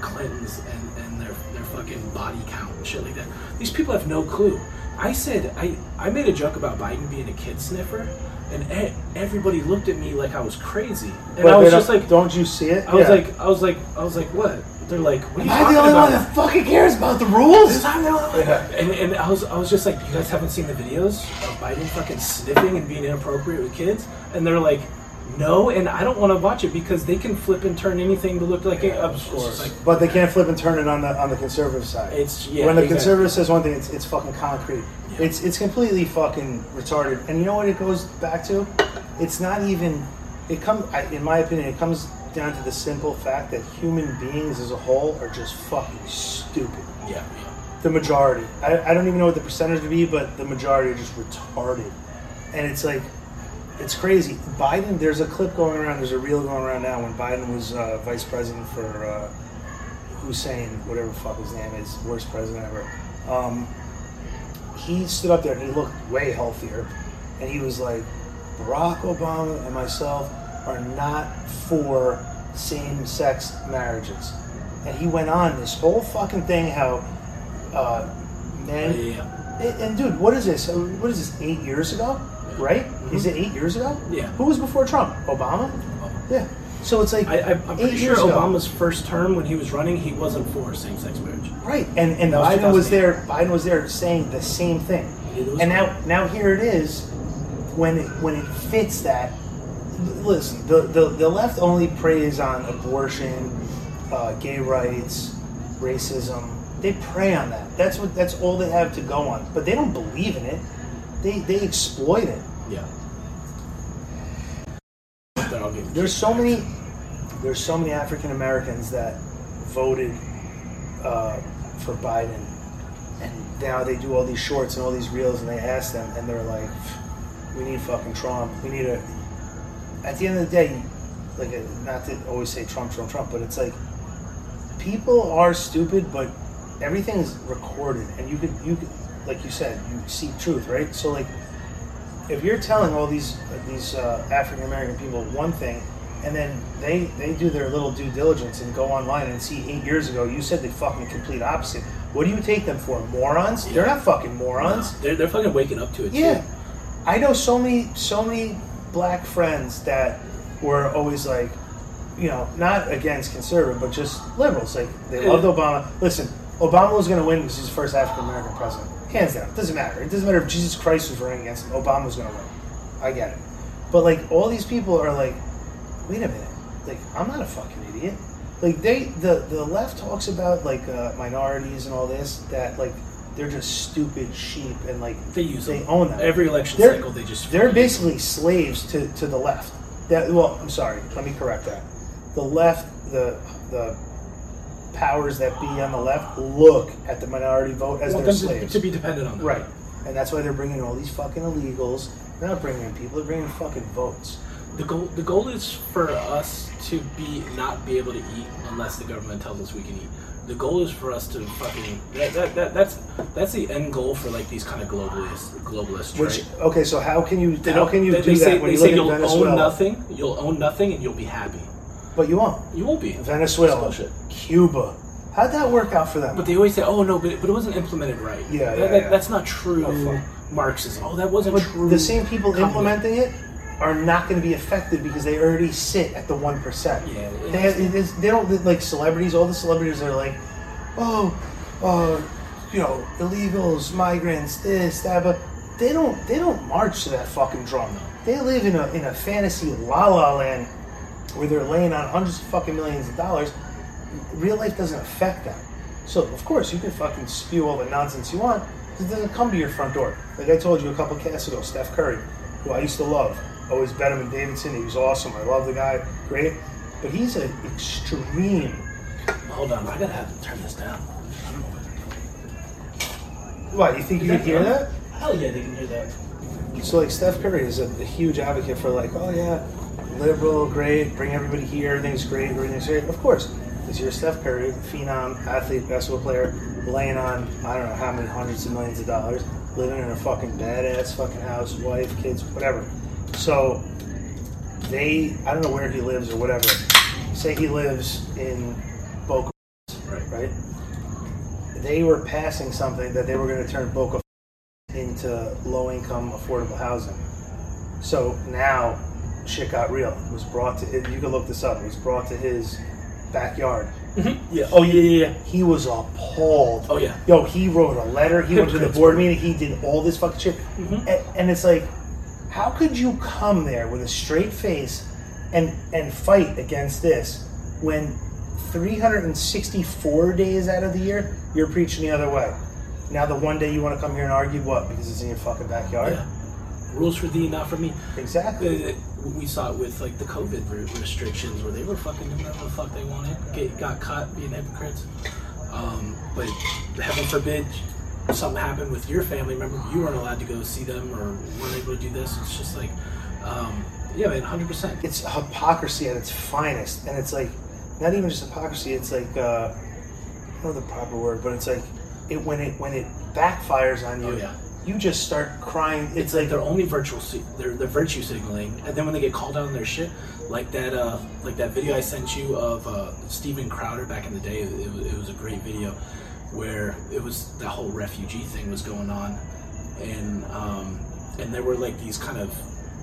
Clintons and, and their their fucking body count and shit like that, these people have no clue. I said I I made a joke about Biden being a kid sniffer, and everybody looked at me like I was crazy, and But I was just like. don't you see it? I was Yeah. like, I was like, I was like, what? They're like, what are you am I the only about? one that fucking cares about the rules? This time, no. Yeah. And, and I was I was just like, you guys haven't seen the videos of Biden fucking sniffing and being inappropriate with kids, and they're like, no, and I don't want to watch it because they can flip and turn anything to look like it. I was just like, But they can't flip and turn it on the on the conservative side. It's- yeah, when the exactly. conservative says one thing, it's, it's fucking concrete. Yeah. It's it's completely fucking retarded. And you know what it goes back to? It's not even. It comes, in my opinion, it comes down to the simple fact that human beings as a whole are just fucking stupid. yeah, yeah. The majority. I, I don't even know what the percentage would be, but the majority are just retarded. And it's like, it's crazy. Biden, there's a clip going around, there's a reel going around now when Biden was uh, vice president for uh, Hussein, whatever the fuck his name is, worst president ever. Um, he stood up there and he looked way healthier. And he was like, Barack Obama and myself are not for same sex marriages. And he went on this whole fucking thing how uh, men. Yeah, yeah, And, and dude, what is this? What is this? Eight years ago, right? Is it eight years ago? Yeah. Who was before Trump? Obama. Yeah. So it's like I, I, I'm eight pretty sure years ago. Obama's first term when he was running, he wasn't for same-sex marriage. Right, and and was Biden was there. Biden was there saying the same thing. And now now here it is, when it, when it fits that. Listen, the the, the left only preys on abortion, uh, gay rights, racism. They prey on that. That's what that's all they have to go on. But they don't believe in it. They they exploit it. Yeah. Then I'll give- There's so many. There's so many African Americans that voted uh, for Biden, and now they do all these shorts and all these reels, and they ask them, and they're like, "We need fucking Trump. We need a." At the end of the day, like, uh, not to always say Trump, Trump, Trump, but it's like people are stupid, but everything's recorded, and you could, you could, like you said, you seek truth, right? So like if you're telling all these these uh, African American people one thing, and then they they do their little due diligence and go online and see eight years ago you said the fucking complete opposite. What do you take them for? Morons? They're not fucking morons. They're, they're fucking waking up to it Yeah, too. I know so many so many black friends that were always like, you know, not against conservative, but just liberals. Like they Yeah. loved Obama. Listen, Obama was going to win because he's the first African American president, hands down. It doesn't matter. It doesn't matter if Jesus Christ was running against him. Obama was going to win. I get it. But like all these people are like, wait a minute, like I'm not a fucking idiot. Like they, the the left talks about like uh, minorities and all this that like they're just stupid sheep and like They use they them. own them. Every election They're- cycle, they just They're basically slaves to, to the left. That well, I'm sorry. Let me correct that. The left, the the powers that be on the left look at the minority vote as want their them to, slaves. to be dependent on them. right, and that's why they're bringing all these fucking illegals. They're not bringing in people. They're bringing fucking votes. The goal the goal is for us to be not be able to eat unless the government tells us we can eat. The goal is for us to fucking that, that, that that's that's the end goal for like these kind of globalists globalists. Which right? okay, so how can you how can you they, do they that say, when they you say look at you'll Venezuela? own nothing, you'll own nothing, and you'll be happy. But you won't. You won't be. Venezuela. Cuba. How'd that work out for them? But they always say, "Oh no, but it, but it wasn't implemented right." Yeah, That- yeah, that- yeah. That's not true Oh. Marxism. Oh, that wasn't But true. the same people implementing it are not going to be affected because they already sit at the one percent. Yeah, they, it is, they don't like celebrities. All the celebrities are like, oh, uh, you know, illegals, migrants, this, that, but they don't. They don't march to that fucking drum. They live in a in a fantasy la la land where they're laying on hundreds of fucking millions of dollars. Real life doesn't affect them. So of course you can fucking spew all the nonsense you want. It doesn't come to your front door. Like I told you a couple casts ago, Steph Curry, who I used to love. Always bet him in Davidson. He was awesome. I love the guy. Great. But he's an extreme. Hold on, I gotta have to turn this down. I don't know. What, you think you can hear that? Hell yeah, they can hear that. So like Steph Curry is a, a huge advocate for like, oh yeah, liberal, great, bring everybody here, everything's great, everything's great. Of course, because you're Steph Curry, phenom, athlete, basketball player, laying on I don't know how many hundreds of millions of dollars, living in a fucking badass fucking house, wife, kids, whatever. So they, I don't know where he lives or whatever. Say he lives in Boca, Right. right? They were passing something that they were going to turn Boca into low income affordable housing. So now shit got real. It was brought to you can look this up. It was brought to his backyard. Yeah. Oh yeah, yeah, yeah. He was appalled. Oh yeah. Yo, he wrote a letter. He went to the board meeting. He did all this fucking shit. Mhm. And, and it's like, how could you come there with a straight face and and fight against this when 364 days out of the year you're preaching the other way? Now the one day you want to come here and argue what because it's in your fucking backyard. Yeah. Rules for thee, not for me. Exactly. Uh, We saw it with like the COVID re- restrictions, where they were fucking doing whatever the fuck they wanted, get, got caught being hypocrites. Um, but heaven forbid something happened with your family. Remember, you weren't allowed to go see them or weren't able to do this. It's just like, um, yeah, man, hundred percent. It's hypocrisy at its finest, and it's like not even just hypocrisy. It's like uh, I don't know the proper word, but it's like it when it when it backfires on you, Oh, yeah. You just start crying. It's, like they're only virtual, they're, they're virtue signaling, and then when they get called out on their shit, like that, uh, like that video I sent you of uh, Steven Crowder back in the day. It, it was a great video where it was that whole refugee thing was going on, and um, and there were like these kind of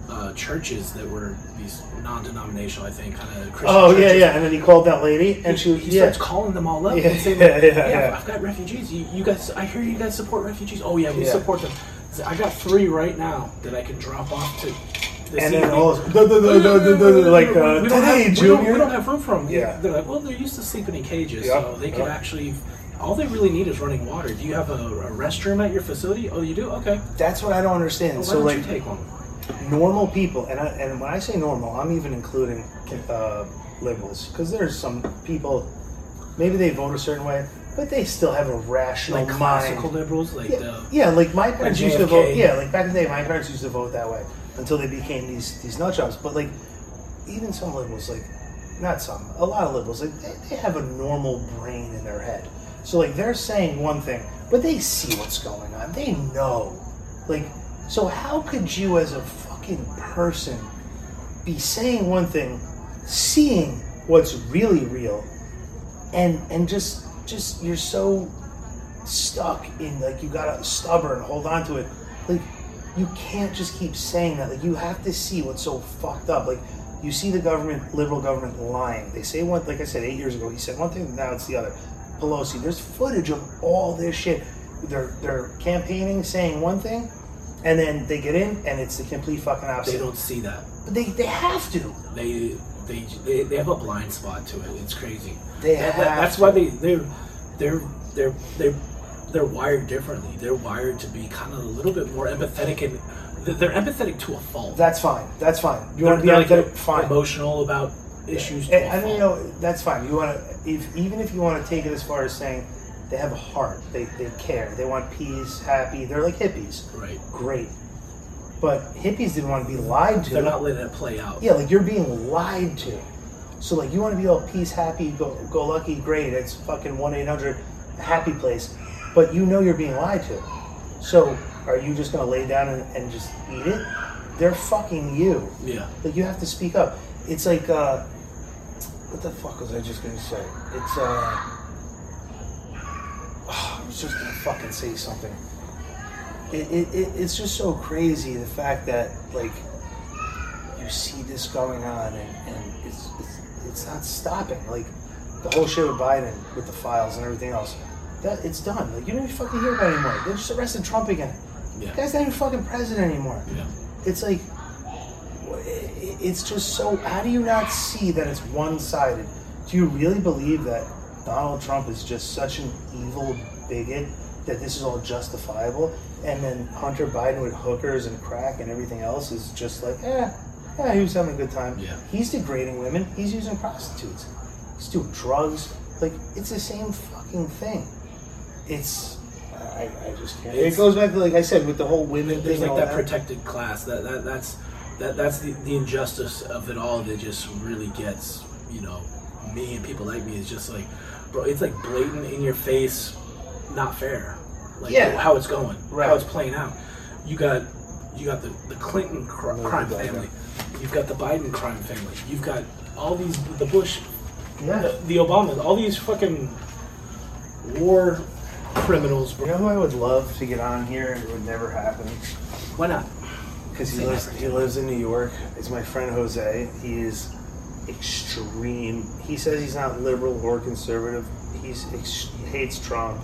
uh, churches that were these non-denominational, I think, kind of Christian. oh yeah, churches. yeah. And then he called that lady, and she he yeah. starts calling them all up Yeah, and saying, yeah, like, yeah, yeah, yeah. I've got refugees. You, you guys, I hear you guys support refugees. Oh yeah, we Yeah. support them. I got three right now that I can drop off to. This and then all like we don't today, have, we don't, Junior. we don't have room for them. Yeah. They're like, well, they're used to sleeping in cages, Yeah, so they can yeah. actually. All they really need is running water. Do you have a, a restroom at your facility? Oh, you do. Okay. That's what I don't understand. Well, why so don't like you take one? Normal people, and I, and when I say normal, I'm even including uh, liberals because there's some people, maybe they vote a certain way, but they still have a rational Like mind. classical liberals, like Yeah, the. yeah, like my parents used to vote. Yeah, like back in the day, my parents used to vote that way until they became these these nut jobs. But like, even some liberals, like not some, a lot of liberals, like they, they have a normal brain in their head. So like they're saying one thing, but they see what's going on. They know, like, so how could you, as a fucking person, be saying one thing, seeing what's really real, and and just just you're so stuck in like you gotta stubborn hold on to it. Like you can't just keep saying that. Like you have to see what's so fucked up. Like you see the government liberal government lying. They say one like i said eight years ago he said one thing now it's the other. Pelosi there's footage of all this shit. They're they're campaigning saying one thing and then they get in, and it's the complete fucking opposite. They don't see that. But they they have to. They they they, they have a blind spot to it. It's crazy. They That- have that's to. why they they're they're they're they're they're wired differently. They're wired to be kind of a little bit more empathetic and they're- empathetic to a fault. That's fine. That's fine. You they're, want to be empathetic? like fine. emotional about issues. To And, a and you know that's fine. You want to, if even if you want to take it as far as saying they have a heart, they they care, they want peace, happy. They're like hippies. right? Great, but hippies didn't want to be lied to. They're not letting it play out. Yeah, like you're being lied to. So like you want to be all peace, happy, go go lucky, great. It's fucking one eight hundred happy place, but you know you're being lied to. So are you just gonna lay down and, and just eat it? They're fucking you. Yeah. Like you have to speak up. It's like uh, what the fuck was I just gonna say? It's uh, I was just gonna fucking say something. It, it, it it's just so crazy the fact that like you see this going on and, and it's, it's it's not stopping. Like the whole shit with Biden with the files and everything else. That it's done. Like you don't even fucking hear about it anymore. They just arrested Trump again. Yeah. The guy's not even fucking president anymore Yeah. it's like it's just so how do you not see that it's one-sided do you really believe that donald trump is just such an evil bigot that this is all justifiable and then hunter biden with hookers and crack and everything else is just like eh, yeah he was having a good time Yeah. he's degrading women he's using prostitutes he's doing drugs like it's the same fucking thing it's I, I just can't. It's- it goes back to like I said with the whole women There's thing. like all that protected class. That, that that's that that's the, the injustice of it all that just really gets you know me and people like me is just like. It's like blatant in your face, not fair. Like Yeah. how it's going, Right. how it's playing out. You got you got the the Clinton cr- No, crime the Biden. family. You've got the Biden crime family. You've got all these the Bush, Yeah. the, the Obama, all these fucking war criminals. You know who I would love to get on here? It would never happen Why not? because he lives. He lives in New York. It's my friend Jose. He is extreme. He says he's not liberal or conservative. He's ex- he hates Trump.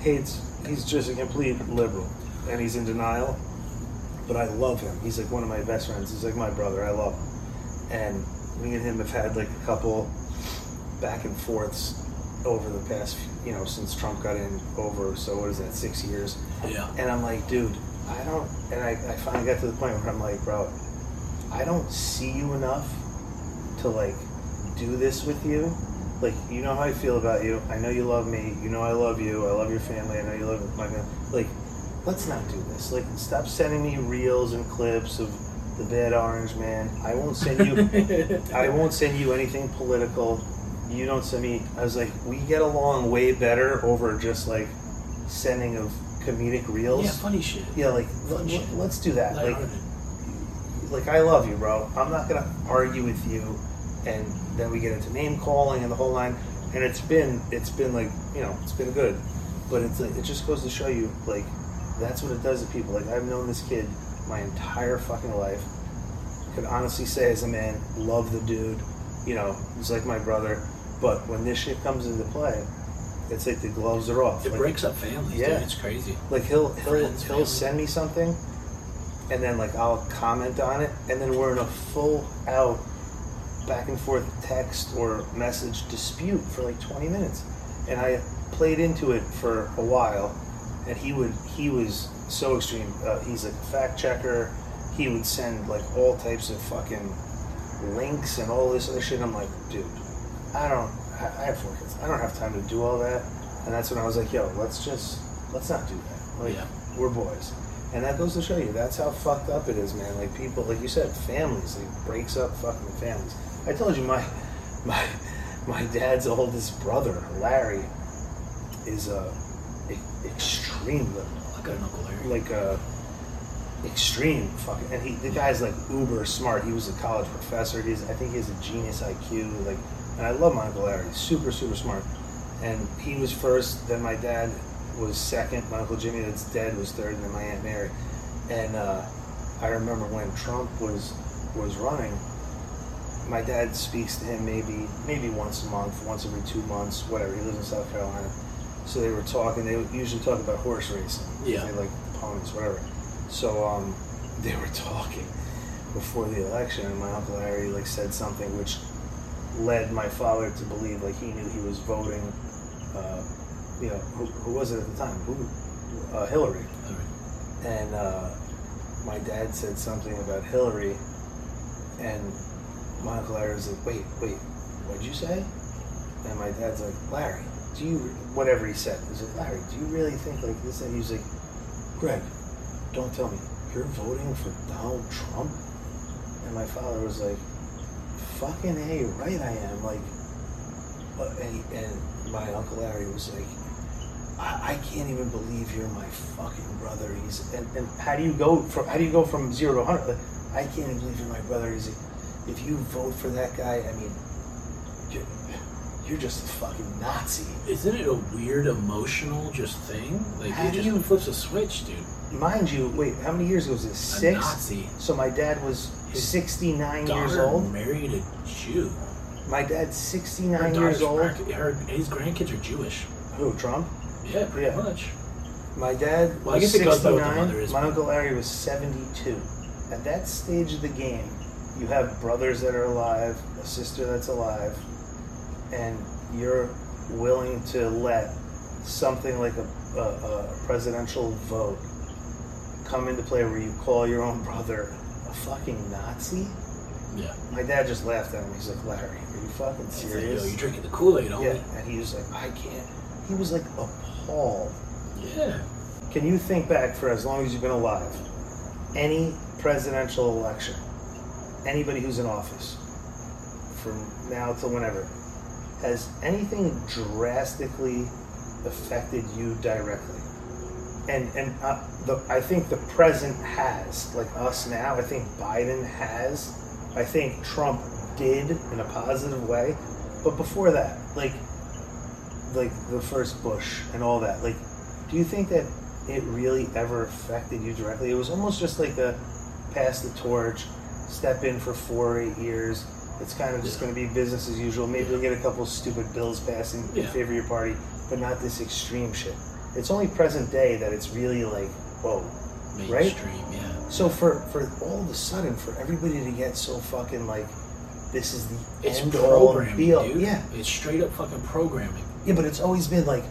Hates. He's just a complete liberal, and he's in denial. But I love him. He's like one of my best friends. He's like my brother. I love him. And me and him have had like a couple back and forths over the past, you know, since Trump got in over. So what is that? Six years. Yeah. And I'm like, dude, I don't. And I, I finally got to the point where I'm like, bro, I don't see you enough to like do this with you. Like, you know how I feel about you. I know you love me. You know I love you. I love your family. I know you love my family. Like, let's not do this. Like, stop sending me reels and clips of the bad orange man. I won't send you. I won't send you anything political. You don't send me. I was like, we get along way better over just like sending of comedic reels. Yeah, funny shit. Yeah, like shit. let, us do that. Like, like I love you, bro. I'm not gonna argue with you, and then we get into name calling and the whole line. And it's been, it's been like, you know, it's been good, but it's like, it just goes to show you, like, that's what it does to people. Like I've known this kid my entire fucking life. Could honestly say, as a man, love the dude. You know, he's like my brother. But when this shit comes into play, it's like the gloves are off. It Like, breaks up families, Yeah. dude. It's crazy. like he'll he'll Friends, he'll family. send me something, and then like I'll comment on it, and then we're in a full out back and forth text or message dispute for like 20 minutes, and I played into it for a while, and he would he was so extreme. Uh, he's like a fact checker. He would send like all types of fucking links and all this other shit. I'm like, dude, I don't. I have four kids. I don't have time to do all that. And that's when I was like, yo, let's just let's not do that. Like Yeah. we're boys. And that goes to show you that's how fucked up it is, man. Like people, like you said, families. It breaks up fucking families. I told you my my my dad's oldest brother, Larry, is a e- extreme. I got an uncle Larry. like a extreme. Fucking and he the guy's like uber smart. He was a college professor. He's i think he has a genius iq like and i love my uncle larry. Super super smart. And he was first then my dad was second my uncle jimmy that's dead was third and then my aunt mary. And uh, i remember when trump was was running my dad speaks to him maybe maybe once a month once every two months whatever he lives in south carolina so they were talking they usually talk about horse racing Yeah. they like ponies whatever So um, they were talking before the election, and my uncle Harry like said something which led my father to believe like he knew he was voting. Uh, you know, who, who was it at the time? Who? Uh, Hillary. And uh, my dad said something about Hillary, and my uncle Larry was like, "Wait, wait, what'd you say?" And my dad's like, "Larry, do you whatever he said?" He's like, "Larry, do you really think like this?" And he's like, "Greg, don't tell me you're voting for Donald Trump." And my father was like, "Fucking hey, right I am." Like, and, and my uncle Larry was like, I, I can't even believe you're my fucking brother. He's and, and how do you go from how do you go from zero to hundred? Like, I can't even believe you're my brother. He's like, if you vote for that guy, I mean, you're, you're just a fucking Nazi. Isn't it a weird emotional just thing? Like How it just you- flips a switch, dude. Mind you, wait, how many years ago was this? Six. A. Nazi. So my dad was His 69 years old. married a Jew. My dad's 69 years old. Her, his grandkids are Jewish. Who? Trump? Yeah, pretty Yeah. much. My dad Well, I was guess it goes by what the 69. mother. My uncle Larry was 72. At that stage of the game, you have brothers that are alive, a sister that's alive, and you're willing to let something like a, a, a presidential vote come into play where you call your own brother a fucking Nazi? Yeah. My dad just laughed at him. He's like, Larry, are you fucking It's like, serious? yo, you're drinking the Kool-Aid, yeah, homie. and he was like, I can't. He was like appalled. Yeah. Can you think back for as long as you've been alive? Any presidential election, anybody who's in office, from now till whenever, has anything drastically affected you directly? And and uh, the I think the present has, like us now. I think Biden has. I think Trump did in a positive way, but before that, like like the first Bush and all that, like, do you think that it really ever affected you directly? It was almost just like a pass the torch, step in for four or eight years. It's kind of just Yeah. going to be business as usual. Maybe you'll get a couple stupid bills passing in Yeah. favor of your party, but not this extreme shit. It's only present day that it's really like, whoa. Right? Mainstream, yeah. So for for all of a sudden, for everybody to get so fucking like, this is the It's end programming, be dude. Yeah, It's straight up fucking programming. yeah, but it's always been like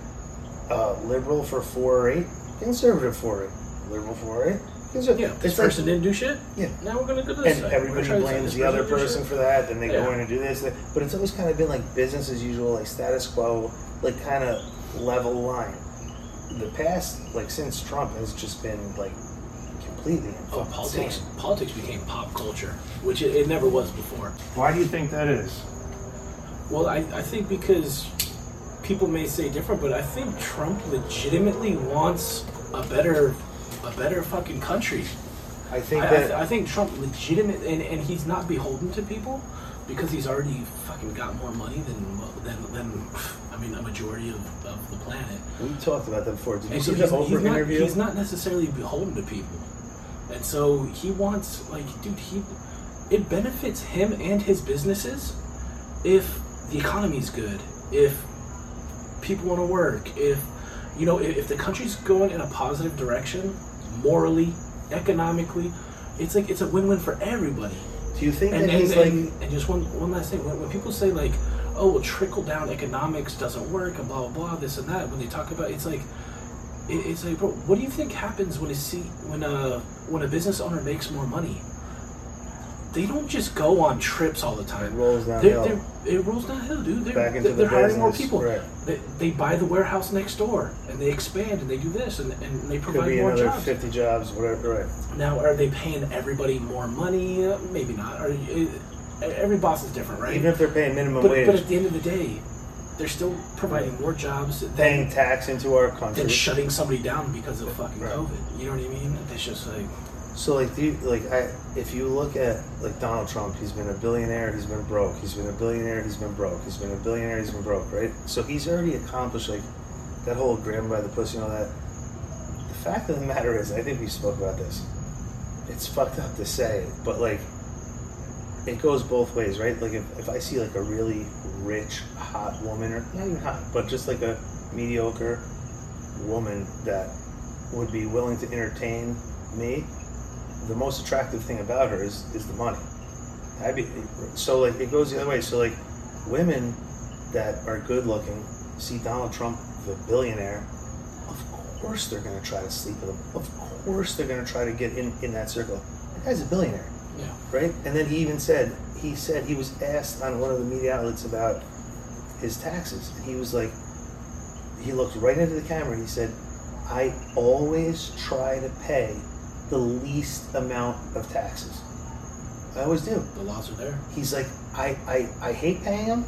uh, liberal for four or eight, conservative for it, liberal for eight, conservative. Yeah, this it's like- person didn't do shit. Yeah. Now we're gonna do this. and thing. everybody We're gonna try this thing. blames the other person shit. for that. Then they go in and do this, that- but it's always kind of been like business as usual, like status quo, like kind of level line. The past, like since Trump, has just been like completely Oh, politics. sand. Politics became pop culture, which it, it never was before. Why do you think that is? Well, I, I think because people may say different, but I think Trump legitimately wants a better a better fucking country. I think I, I, th- I think Trump legitimate and, and he's not beholden to people because he's already fucking got more money than than, than I mean a majority of, of the planet. we talked about that before. Did you And see so the he's, Oprah he's not, interview? he's not necessarily beholden to people. And so he wants, like, dude, he it benefits him and his businesses if the economy's good, if people want to work, if you know, if, if the country's going in a positive direction, morally, economically, it's like it's a win-win for everybody. do you think And, that and, he's and, like? and just one one last thing, when, when people say like, "Oh, well, trickle down economics doesn't work," and blah blah blah, this and that, when they talk about it's like, it, it's like, bro, what do you think happens when a see when a when a business owner makes more money? They don't just go on trips all the It time. rolls They're, they're, it rolls downhill, dude. They're, Back into they're, the hiring more people. right. They, they buy the warehouse next door and they expand and they do this and, and they Could provide be more another jobs. fifty jobs, whatever. Right. Now, are they paying everybody more money? Uh, Maybe not. Are you, uh, every boss is different, right? Even if they're paying minimum but, wage, but at the end of the day, they're still providing more jobs than, paying tax into our country. than shutting somebody down because of fucking Right. COVID. You know what I mean? It's just like, So like, you, like I, if you look at like Donald Trump, he's been a billionaire, he's been broke. He's been a billionaire, he's been broke. He's been a billionaire, he's been broke. Right. So he's already accomplished like that whole grab by the pussy and all that. The fact of the matter is, I think we spoke about this. It's fucked up to say, but like, it goes both ways, right? Like if, if I see like a really rich, hot woman, or not even hot, but just like a mediocre woman that would be willing to entertain me, the most attractive thing about her is is the money. Be, so like it goes the other way. So like women that are good looking see Donald Trump, the billionaire. Of course they're going to try to sleep with him. Of course they're going to try to get in in that circle. That guy's a billionaire Yeah. right? And then he even said he said he was asked on one of the media outlets about his taxes, and he was like, he looked right into the camera. and He said, "I always try to pay the least amount of taxes. I always do." The laws are there. He's like, I, I, I hate paying him.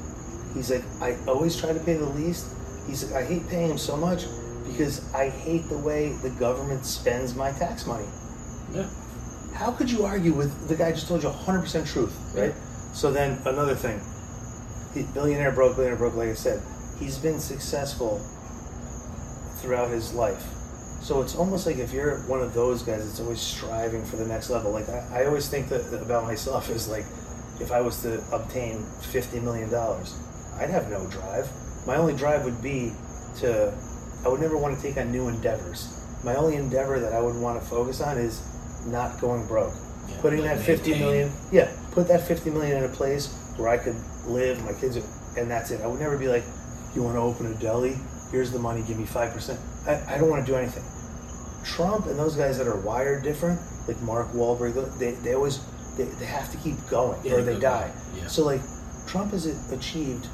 He's like, I always try to pay the least. He's like, I hate paying him so much because I hate the way the government spends my tax money. Yeah. How could you argue with the guy just told you 100% truth, right? So then another thing, billionaire broke, billionaire broke. Like I said, he's been successful throughout his life. So it's almost like if you're one of those guys that's always striving for the next level. Like I, I always think that about myself is like, if I was to obtain 50 million dollars, I'd have no drive. My only drive would be to, I would never want to take on new endeavors. My only endeavor that I would want to focus on is not going broke. Yeah, Putting that 50 maintain. million, yeah, put that 50 million in a place where I could live, my kids, and that's it. I would never be like, you want to open a deli? Here's the money, give me 5%. I, I don't want to do anything. Trump and those guys that are wired different, like Mark Wahlberg, they, they always, they, they have to keep going Yeah, or they they die. yeah. So like, Trump has achieved,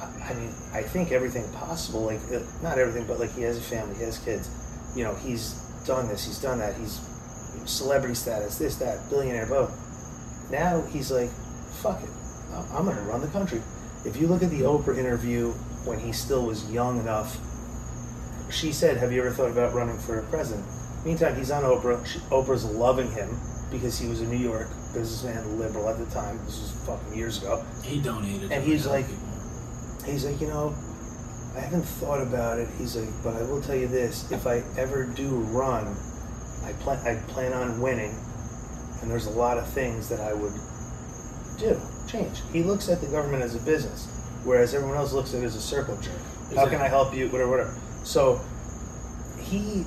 I- mean, I think everything possible, like, uh, not everything, but like he has a family, he has kids. You know, he's done this, he's done that, he's celebrity status, this, that, billionaire, blah. Now he's like, fuck it, I'm gonna run the country. If you look at the Oprah interview when he still was young enough, she said, "Have you ever thought about running for president?" Meantime, he's on Oprah. She, Oprah's loving him because he was a New York businessman, liberal at the time. This was fucking years ago. He donated. And he's like- people. He's like, you know, I haven't thought about it. He's like, but I will tell you this: if I ever do run, I plan I plan on winning, and there's a lot of things that I would do change. He looks at the government as a business, whereas everyone else looks at it as a circle jerk. How can I help you? Whatever, whatever. So he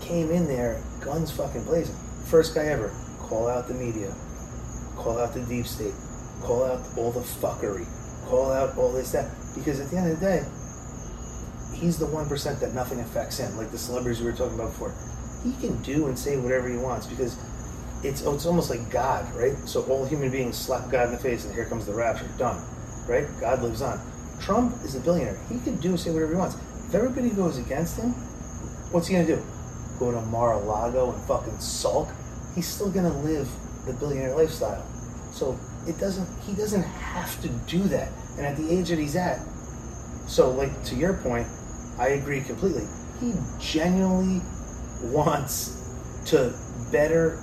came in there, guns fucking blazing. First guy ever. Call out the media. Call out the deep state. Call out all the fuckery. Call out all this that. Because at the end of the day, he's the one percent that nothing affects him. Like the celebrities we were talking about before. He can do and say whatever he wants because it's it's almost like God, right? So all human beings slap God in the face and here comes the rapture. Done. Right? God lives on. Trump is a billionaire. He can do and say whatever he wants. If everybody goes against him, what's he gonna do? Go to Mar-a-Lago and fucking sulk? He's still gonna live the billionaire lifestyle. So it doesn't. He doesn't have to do that. And at the age that he's at, so like to your point, I agree completely. He genuinely wants to better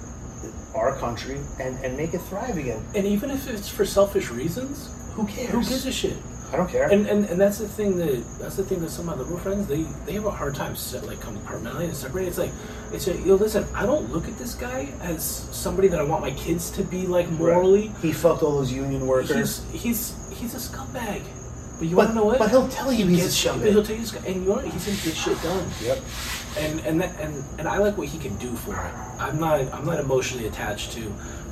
our country and, and make it thrive again. and even if it's for selfish reasons, Who cares? who gives a shit? I don't care. And, and and that's the thing that that's the thing that some of my liberal friends they they have a hard time set, like compartmentalizing and separating. It's like it's a, you know listen I don't look at this guy as somebody that I want my kids to be like morally. he fucked all those union workers. He's he's he's a scumbag. But you But- want to know what? but he'll tell you He he's a gets shit, scumbag. He'll tell you, this guy- and you know what? He's gonna get shit done. Yep. And and that, and and I like what he can do for it. I'm not I'm not emotionally attached to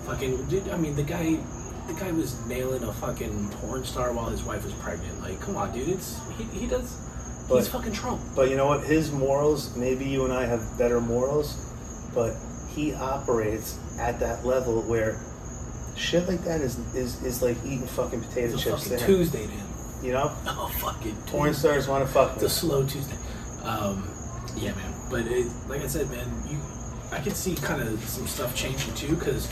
fucking. Dude, I mean the guy. The guy was nailing a fucking porn star while his wife was pregnant. Like, come on, dude. It's he, he does. But- he's fucking Trump. But you know what? His morals, maybe you and I have better morals, but he operates at that level where shit like that is is, is like eating fucking potato It's a chips. fucking. Tuesday him. You know? Oh fucking Porn Tuesday. stars want to fuck It's me. a slow Tuesday. Um, yeah, man. But it, like I said, man, you, I could see kind of some stuff changing too because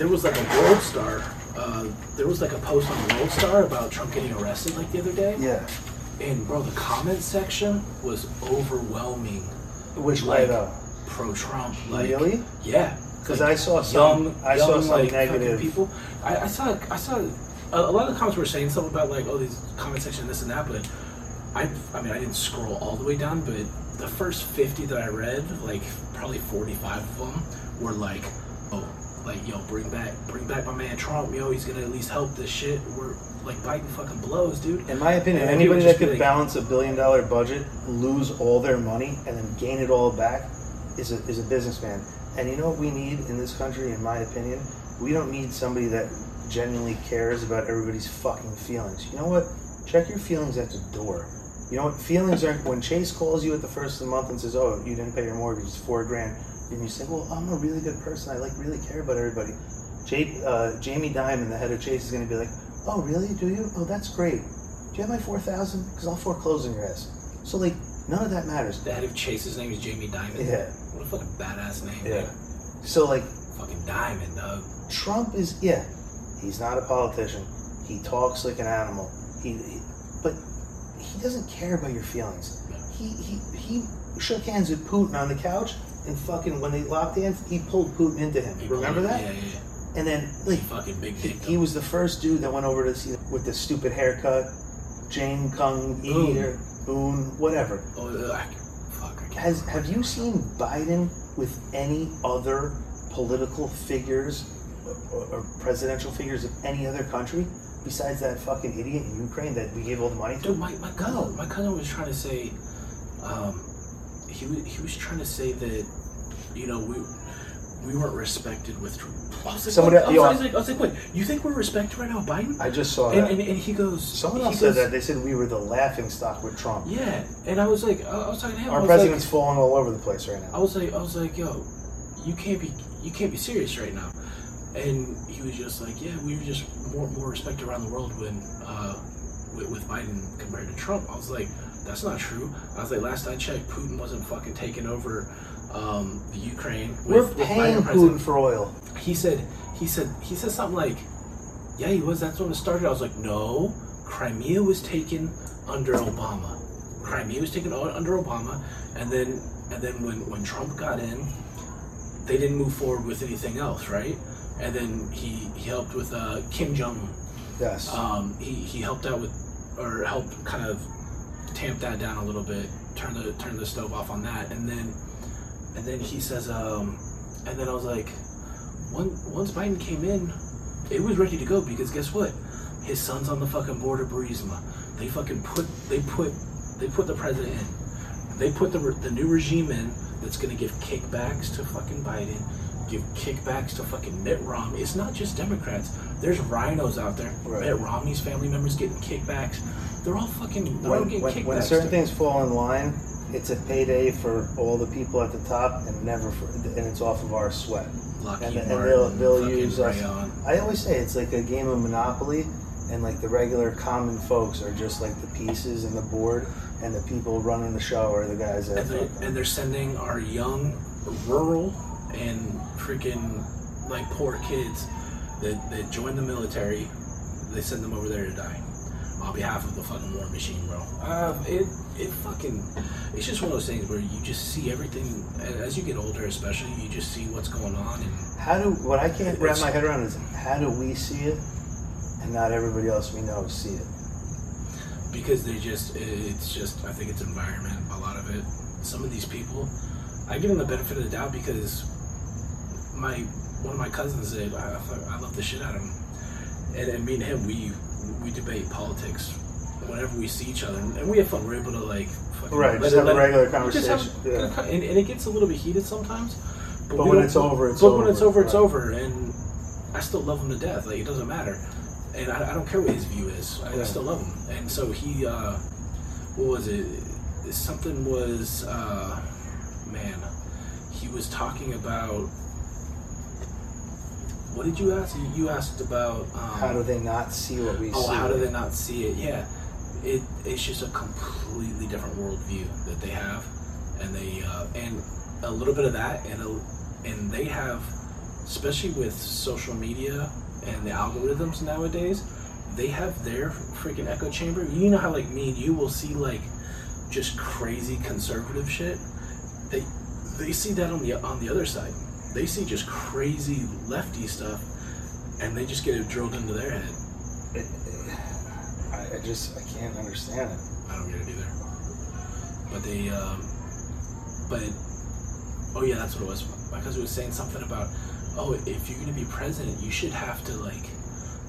there was like a World Star. Uh, there was like a post on World Star about Trump getting arrested like the other day. Yeah. And bro, the comment section was overwhelming. Which way Like, though? Pro Trump. Like, Really? Yeah. 'Cause Like, I saw some- young, I saw young, some like, negative- people. I, I saw. I saw. A, a lot of the comments were saying something about like, oh, these comment section, this and that. But I, I mean, I didn't scroll all the way down, but the first fifty that I read, like probably forty-five of them were like, oh, like yo, bring back, bring back my man Trump. Yo, he's gonna at least help this shit. We're like biting fucking blows, dude. In my opinion, And anybody that could like- balance a billion dollar budget, lose all their money, and then gain it all back, is a is a businessman, and you know what we need in this country, in my opinion, we don't need somebody that genuinely cares about everybody's fucking feelings. You know what? Check your feelings at the door. You know what? Feelings aren't when Chase calls you at the first of the month and says, "Oh, you didn't pay your mortgage, it's four grand," and you say, "Well, I'm a really good person. I like really care about everybody." Jay, uh, Jamie Dimon, the head of Chase, is going to be like, "Oh, really? Do you? Oh, that's great. Do you have my four thousand? Because I'll foreclose on your ass." So like, none of that matters. The head of Chase's name is Jamie Dimon. Yeah. What a fucking badass name. Yeah. dude. So like, Fucking Diamond, dog. Trump is yeah, he's not a politician. He talks like an animal. He, he- but he doesn't care about your feelings. He he he shook hands with Putin on the couch and fucking when they locked hands, he pulled Putin into him. Remember that? Yeah, yeah, yeah. And then like Fucking big he, dick. he was the first dude that went over to see with the stupid haircut, Jane Kung Yi Boone. or Boone, whatever. Oh, uh, I, fuck. I can't Has have you seen Biden with any other political figures or, or presidential figures of any other country besides that fucking idiot in Ukraine that we gave all the money to? Dude, my, my cousin, my cousin was trying to say, um, he was he was trying to say that, you know, we we weren't respected with. I was like, Somebody- what? I, was, yo, I was like, I was like, wait, you think we're respected right now, Biden? I just saw And, that. and, and he goes, Someone else said goes, that. They said we were the laughing stock with Trump. Yeah, and I was like, I was talking to him. Our president's like, falling all over the place right now. I was like, I was like, yo, you can't be, you can't be serious right now. And he was just like, yeah, we were just more more respected around the world when uh, with, with Biden compared to Trump. I was like, that's not true. I was like, last I checked, Putin wasn't fucking taking over um, the Ukraine. With, We're paying. Putin for oil. He said, he said, he said something like, yeah, he was. That's when it started. I was like, no, Crimea was taken under Obama. Crimea was taken under Obama, and then and then when when Trump got in, they didn't move forward with anything else, right? And then he he helped with uh, Kim Jong Yes. Um, he he helped out with or helped kind of tamp that down a little bit, turn the turn the stove off on that, and then and then he says, um, and then I was like, one, once Biden came in, it was ready to go because guess what? His son's on the fucking board of Burisma. They fucking put they put they put the president in. They put the the new regime in that's gonna give kickbacks to fucking Biden, give kickbacks to fucking Mitt Romney. It's not just Democrats. There's RINOs out there. Right. Mitt Romney's family members getting kickbacks. They're all fucking. They're all when, getting when, certain things fall in line, it's a payday for all the people at the top, and never for, and it's off of our sweat. Lockheed and, and they'll they'll use us. I always say it's like a game of Monopoly, and like the regular common folks are just like the pieces and the board, and the people running the show are the guys that. and they're, and they're sending our young, rural, and freaking like poor kids that, that join the military. They send them over there to die on behalf of the fucking war machine, bro. Uh, it it fucking it's just one of those things where you just see everything and as you get older, especially you just see what's going on and how do what I can't wrap my head around is how do we see it, and not everybody else we know see it. because they just it's just I think it's environment a lot of it some of these people I give them the benefit of the doubt because my one of my cousins said I, I love the shit out of him and, and me and him we we debate politics whenever we see each other and we have fun we're able to like fucking Right, just it- have a it- regular we have- conversation, yeah. and, and it gets a little bit heated sometimes But we when it's over, it's but when it's over, over it's over and I still love him to death like it doesn't matter and I, I don't care what his view is. I Yeah. still love him. And so he, uh, what was it? Something was, uh, man, he was talking about. What did you ask? You- asked about. Um, How do they not see what we Oh, see? how do they not see it? Yeah, it it's just a completely different worldview that they have, and they uh, and a little bit of that, and a, and they have, especially with social media and the algorithms nowadays, they have their freaking echo chamber. You know how like me and you will see like just crazy conservative shit. They they see that on the on the other side. They see just crazy lefty stuff, and they just get it drilled into their head. It, I, I just I can't understand it. I don't get it either. But they, um, but oh yeah, that's what it was. My cousin was saying something about, oh, if you're gonna be president, you should have to like,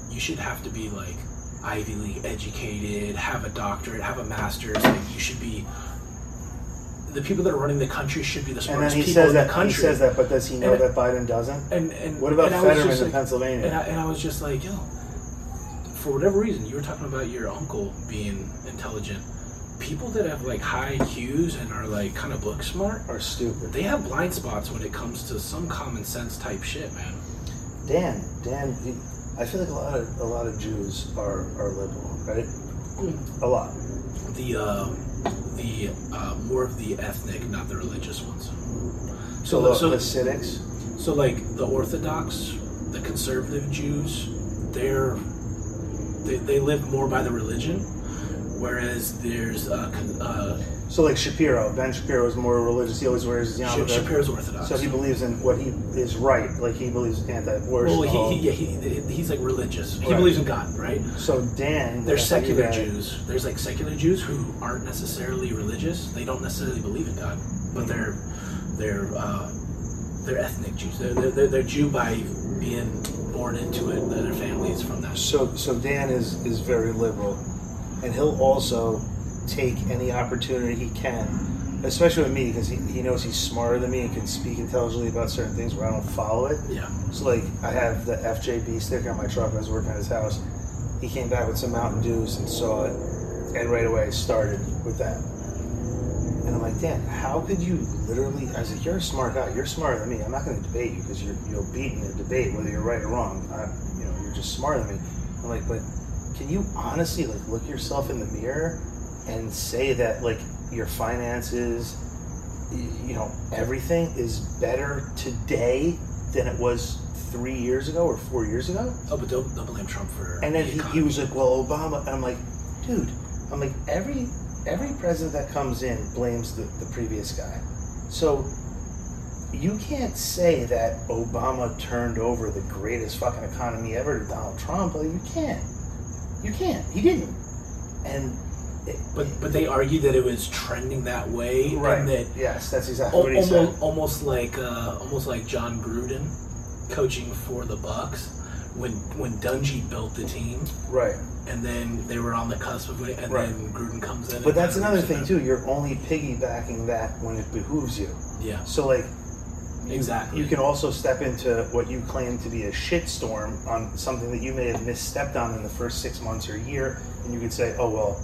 you should have to be like Ivy League educated, have a doctorate, have a master's. Like you should be. The people that are running the country should be the And smartest then he people says in the that he country. says that, but does he know And- that Biden doesn't? And and What about and Fetterman just in like- Pennsylvania? And I, and I was just like, yo, for whatever reason, you were talking about your uncle being intelligent. People that have like high IQs and are like kind of book smart, are stupid? they have blind spots when it comes to some common sense type shit, man. Dan, Dan, he, I feel like a lot of a lot of Jews are are liberal, right? A lot. The uh, the uh, more of the ethnic, not the religious ones. So, So, the so, Hasidics, so like the Orthodox, the conservative Jews, they're they, they live more by the religion, whereas there's uh, uh, so like Shapiro, Ben Shapiro is more religious. He always wears his Sh- yarmulke. Shapiro's Orthodox. So he believes in what he is right. Like he believes in anti-abortion. well, he, all- he, yeah, he, he's like religious. He Right. believes in God, right? so Dan, There's that's how you secular got- Jews. There's like secular Jews who aren't necessarily religious. They don't necessarily believe in God, but they're they're uh, they're ethnic Jews. They're, they're, they're, they're Jew by being born into it. Their family is from that. So so Dan is is very liberal, and he'll also take any opportunity he can, especially with me because he, he knows he's smarter than me and can speak intelligently about certain things where I don't follow it. Yeah. So like I have the FJB sticker on my truck. I was working at his house. He came back with some Mountain Dews and saw it, and right away started with that. And I'm like, Dan, how could you literally? I said, you're a smart guy. You're smarter than me. I'm not going to debate you because you're you'll beat in a debate whether you're right or wrong. I, you know, you're just smarter than me. I'm like, but can you honestly like look yourself in the mirror and say that like your finances, you know, everything is better today than it was three years ago or four years ago? Oh, but don't, don't blame Trump for. And then the he, he was like, "Well, Obama," and I'm like, "Dude, I'm like every every president that comes in blames the, the previous guy, so you can't say that Obama turned over the greatest fucking economy ever to Donald Trump. Like, you can't, you can't. He didn't, and But but they argued that it was trending that way, right, and that yes, that's exactly al- what he said. almost almost like uh, almost like Jon Gruden coaching for the Bucks when when Dungy built the team, Right, and then they were on the cusp of it, and Right. then Gruden comes in. but that's another thing too. You're only piggybacking that when it behooves you. Yeah, So like you, Exactly. you can also step into what you claim to be a shitstorm on something that you may have misstepped on in the first six months or year, and you could say, "Oh well,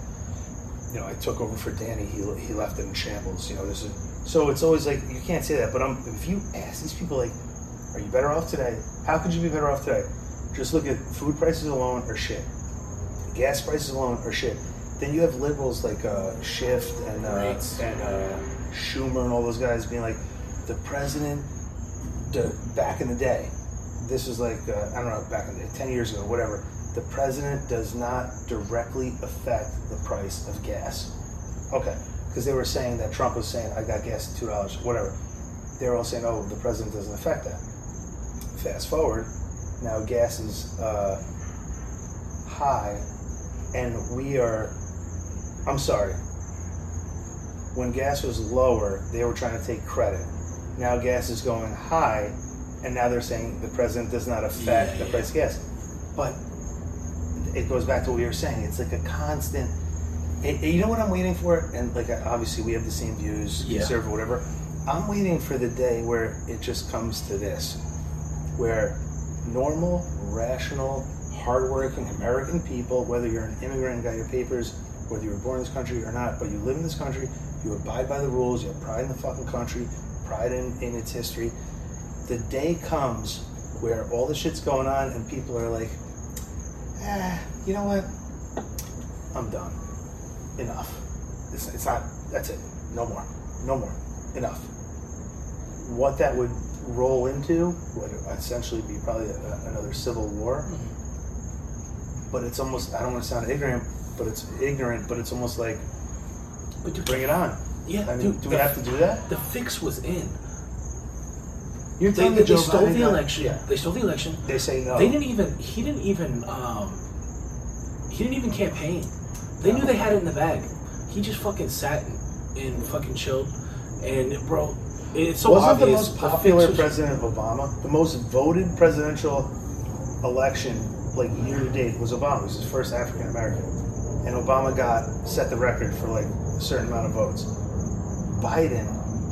you know, I took over for Danny. He, he left it in shambles. You know, this is so. It's always like you can't say that. But um, if you ask these people, like, are you better off today? How could you be better off today? Just look at food prices alone or shit. Gas prices alone or shit. Then you have liberals like uh, Schiff and uh, Rates. and uh, Schumer and all those guys being like, the president, the, back in the day, this is like uh, I don't know, back in the day, ten years ago, whatever. The president does not directly affect the price of gas. Okay, because they were saying that Trump was saying I got gas at two dollars, whatever. They were all saying, oh, the president doesn't affect that. Fast forward, now gas is uh, high, and we are. I'm sorry. When gas was lower, they were trying to take credit. Now gas is going high, and now they're saying the president does not affect Yeah, the price of gas. But it goes back to what we were saying. It's like a constant. it- it- you know what I'm waiting for? And like obviously we have the same views, Yeah. conservative, whatever. I'm waiting for the day where it just comes to this, where normal, rational, hardworking American people, whether you're an immigrant and got your papers, whether you were born in this country or not, but you live in this country, you abide by the rules, you have pride in the fucking country, pride in, in its history. The day comes where all the shit's going on and people are like, eh, you know what? I'm done. Enough. It's, it's not, that's it. No more. No more. Enough. What that would roll into would essentially be probably a, another civil war. But it's almost, I don't want to sound ignorant, but it's ignorant, but it's almost like, But dude, bring it on. Yeah, I mean, dude, do we the, have to do that? the fix was in. You're They, telling they, me Joe stole Biden the got- election. Yeah. They stole the election. They say no. They didn't even. He didn't even. Um, he didn't even campaign. They knew they had it in the bag. He just fucking sat and, and fucking chilled. And bro, it's so Wasn't the obvious. most the popular fix was- president Obama? The most voted presidential election, like year to date, was Obama. It was his first African American, and Obama got set the record for like a certain amount of votes. Biden,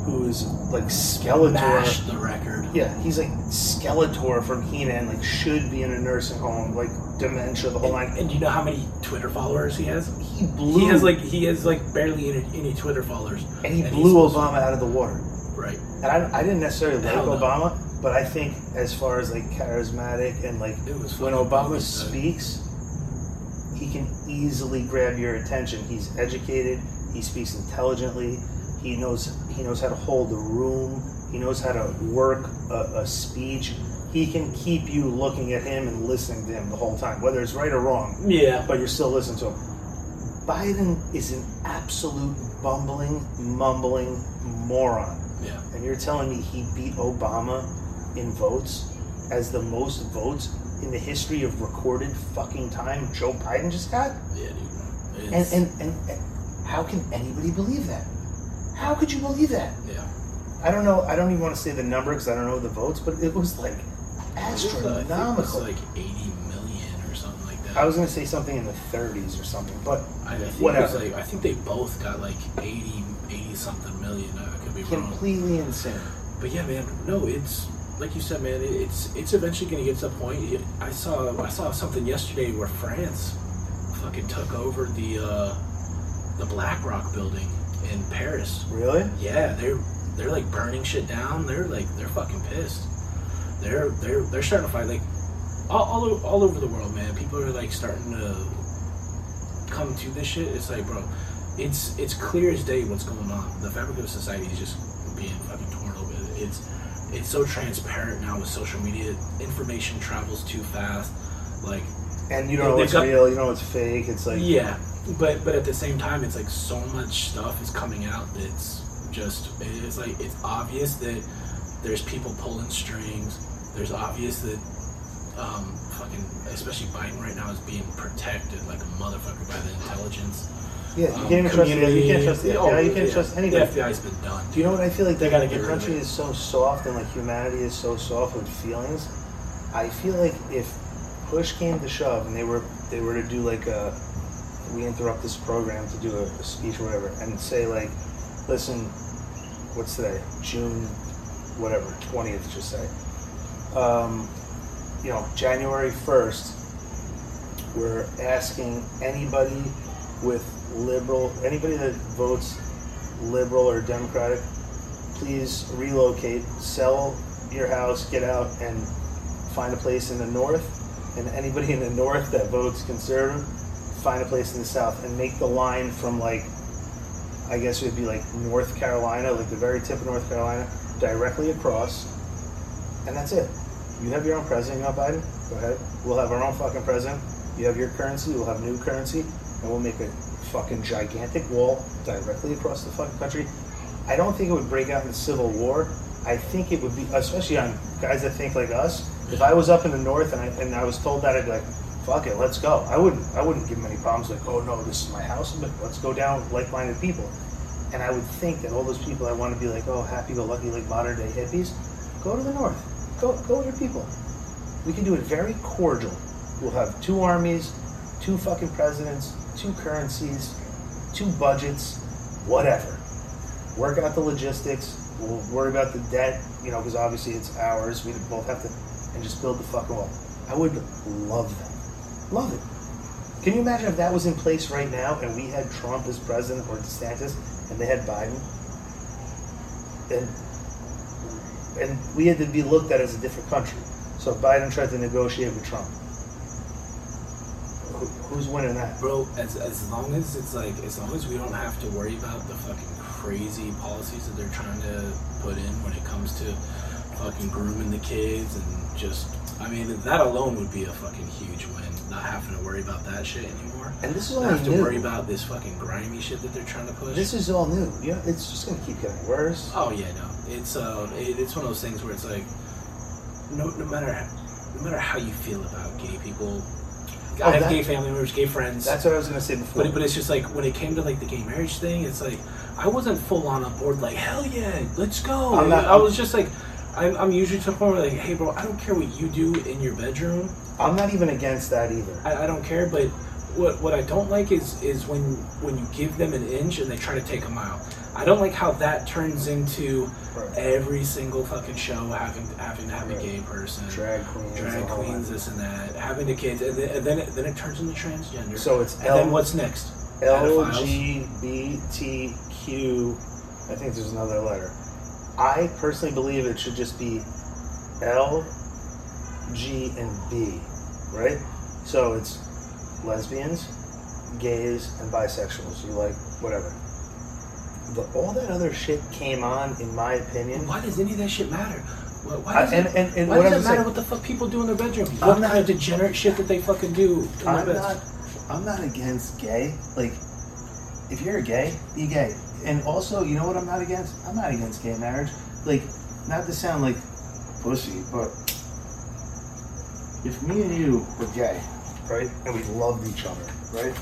who's like Skeletor. Mash the record. Yeah, he's like Skeletor from He-Man, like should be in a nursing home, like dementia, the whole line. And do you know how many Twitter followers he has? He blew. He has like he has like barely any, any Twitter followers. and he he's blew Obama out of the water. Right. And I, I didn't necessarily like. Obama, but I think as far as like charismatic and like when Obama speaks, he can easily grab your attention. He's educated. He speaks intelligently. He knows he knows how to hold a room. He knows how to work a, a speech. He can keep you looking at him and listening to him the whole time, whether it's right or wrong. Yeah. But you're still listening to him. Biden is an absolute bumbling, mumbling moron Yeah. and you're telling me he beat Obama in votes as the most votes in the history of recorded fucking time Joe Biden just got? Yeah, dude. And, and, and, and how can anybody believe that? How could you believe that? yeah. I don't know. I don't even want to say the number because I don't know the votes, but it was like It was, I think it was astronomical. like 80 million or something like that. I was going to say something in the 30s or something, but I think whatever. Was like, I think they both got like 80, 80 something million. I could be wrong. completely insane. But yeah, man, no, it's like you said, man. It's it's eventually going to get to a point. It- I saw I saw something yesterday where France fucking took over the uh, the BlackRock building in Paris. Really? Yeah, they're they're like burning shit down. They're like they're fucking pissed. They're they're they're starting to fight like all all, all over the world, man. People are like starting to come to this shit. It's like, bro, it's it's clear as day what's going on. The fabric of society is just being fucking torn open. It's it's so transparent now with social media. Information travels too fast. Like And you don't know what's got- real, you know what's fake. It's like, yeah, but but at the same time, it's like so much stuff is coming out that's just it's like it's obvious that there's people pulling strings. There's obvious that um, fucking especially Biden right now is being protected like a motherfucker by the intelligence. yeah, you um, can't even trust the, you can't trust the FBI, you can't yeah. trust anybody. The FBI's been done. Do you know what I feel like? They the, gotta get of country is so soft and like humanity is so soft with feelings. I feel like if push came to shove and they were they were to do like a we interrupt this program to do a, a speech or whatever and say like, listen, what's today? June, whatever, twentieth, just say. Um, you know, January first, we're asking anybody with liberal, anybody that votes liberal or democratic, please relocate, sell your house, get out, and find a place in the north. And anybody in the north that votes conservative, find a place in the south, and make the line from like, I guess it would be like North Carolina, like the very tip of North Carolina, directly across, and that's it. You have your own president, you know, Biden. Go ahead. We'll have our own fucking president. You have your currency. We'll have new currency, and we'll make a fucking gigantic wall directly across the fucking country. I don't think it would break out in the civil war. I think it would be, especially on guys that think like us. If I was up in the north and I, and I was told that, I'd be like, "Fuck it, let's go." I wouldn't. I wouldn't give them any problems. Like, "Oh no, this is my house," but let's go down with like-minded people. And I would think that all those people I want to be like, "Oh, happy-go-lucky, like modern-day hippies," go to the north. Go, go with your people. We can do it very cordial. We'll have two armies, two fucking presidents, two currencies, two budgets, whatever. Work out the logistics. We'll worry about the debt, you know, because obviously it's ours. We both have to, and just build the fucking wall. I would love that. Love it. Can you imagine if that was in place right now and we had Trump as president or DeSantis and they had Biden? And and we had to be looked at as a different country. So if Biden tried to negotiate with Trump, who, who's winning that? Bro, as, as long as it's like, as long as we don't have to worry about the fucking crazy policies that they're trying to put in when it comes to fucking grooming the kids and just, I mean, that alone would be a fucking huge win. Not having to worry about that shit anymore. And this is Not only have to new. worry about this fucking grimy shit that they're trying to push. This is all new. Yeah, it's just gonna keep getting worse. Oh yeah, no. It's uh, it, it's one of those things where it's like, no, no matter, no matter how you feel about gay people, Oh, I have that- gay family members, gay friends. That's what I was gonna say before. But, but it's just like when it came to like the gay marriage thing, it's like I wasn't full on on board. Like hell yeah, let's go. I'm not- I was just like, I'm, I'm usually to the point where like, hey bro, I don't care what you do in your bedroom. I'm not even against that either. I, I don't care. But what what I don't like is is when when you give them an inch and they try to take a mile. I don't like how that turns into Right. every single fucking show having having to have Right. a gay person, Drag queens, drag queens, this and that, having the kids, and then, and then it, then it turns into transgender. So it's and then L- what's next? LGBTQ. I think there's another letter. I personally believe it should just be L, G, and B, right? So it's lesbians, gays, and bisexuals. You like whatever. The, all that other shit came on, in my opinion. Why does any of that shit matter? Why, why I- does, and- it, and- and why what does I'm it matter saying- what the fuck people do in their bedroom? I'm What not- kind of degenerate shit that they fucking do I'm not. I'm not against gay. Like, if you're gay, be gay. And also, you know what I'm not against? I'm not against gay marriage. Like, not to sound like pussy, but if me and you were gay, right, and we loved each other, right,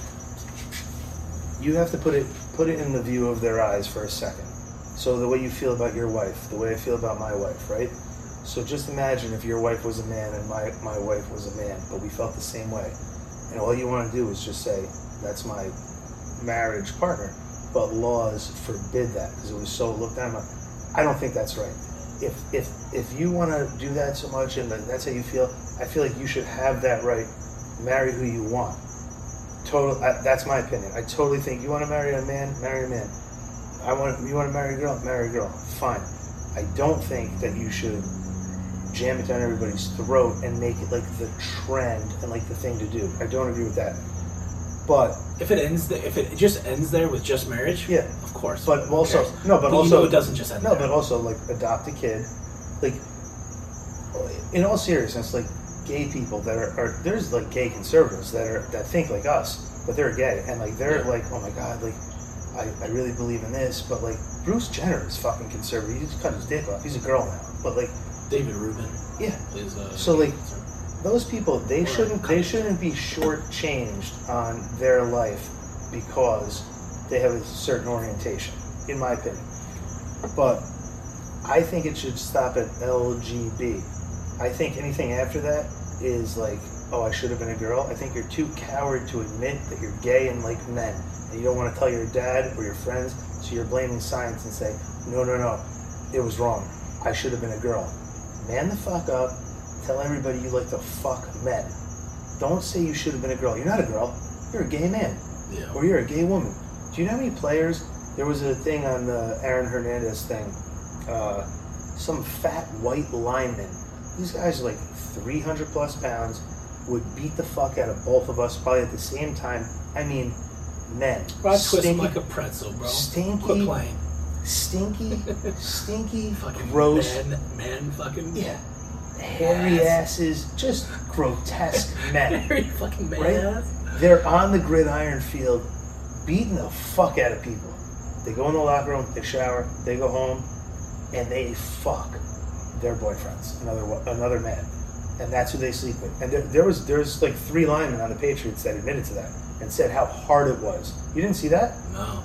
you have to put it put it in the view of their eyes for a second. So the way you feel about your wife, the way I feel about my wife, right? So just imagine if your wife was a man and my, my wife was a man, but we felt the same way. And all you want to do is just say, that's my marriage partner. But laws forbid that because it was so looked down on. I don't think that's right. If, if, if you want to do that so much and that- that's how you feel, I feel like you should have that right. Marry who you want. Total. I, that's my opinion. I totally think you want to marry a man, marry a man. I want you want to marry a girl, marry a girl. Fine. I don't think that you should jam it down everybody's throat and make it like the trend and like the thing to do. I don't agree with that. But If it ends, the, if it just ends there with just marriage, Yeah. of course. but also no, but, But you also know it doesn't just end no, there. but also like adopt a kid. Like in all seriousness, like gay people that are, are there's like gay conservatives that are that think like us, but they're gay and like they're Yeah. like oh my god like. I, I really believe in this, but like Bruce Jenner is fucking conservative. He just cut his dick off. He's a girl now, but like David Rubin yeah, is. Uh, So, like, those people they shouldn't they shouldn't be shortchanged on their life because they have a certain orientation, in my opinion. But I think it should stop at LGB. I think anything after that is like, oh, I should have been a girl. I think you're too coward to admit that you're gay and like men, and you don't want to tell your dad or your friends, so you're blaming science and say, no, no, no, it was wrong. I should have been a girl. Man the fuck up. Tell everybody you like to fuck men. Don't say you should have been a girl. You're not a girl. You're a gay man, yeah. or you're a gay woman. Do you know how many players? There was a thing on the Aaron Hernandez thing. Uh, some fat white lineman. These guys are like 300 plus pounds. Would beat the fuck out of both of us probably at the same time. I mean, men. Bro, I twist him Stinky- like a pretzel, bro. stinky- Quit playing. stinky, stinky, Fucking gross. man, man, fucking. Yeah. Hairy Ass. asses, just grotesque men. Very fucking man. Right? They're on the gridiron field beating the fuck out of people. They go in the locker room, they shower, they go home, and they fuck their boyfriends, another another man, and that's who they sleep with. And there, there was there's like three linemen on the Patriots that admitted to that and said how hard it was. You didn't see that, No,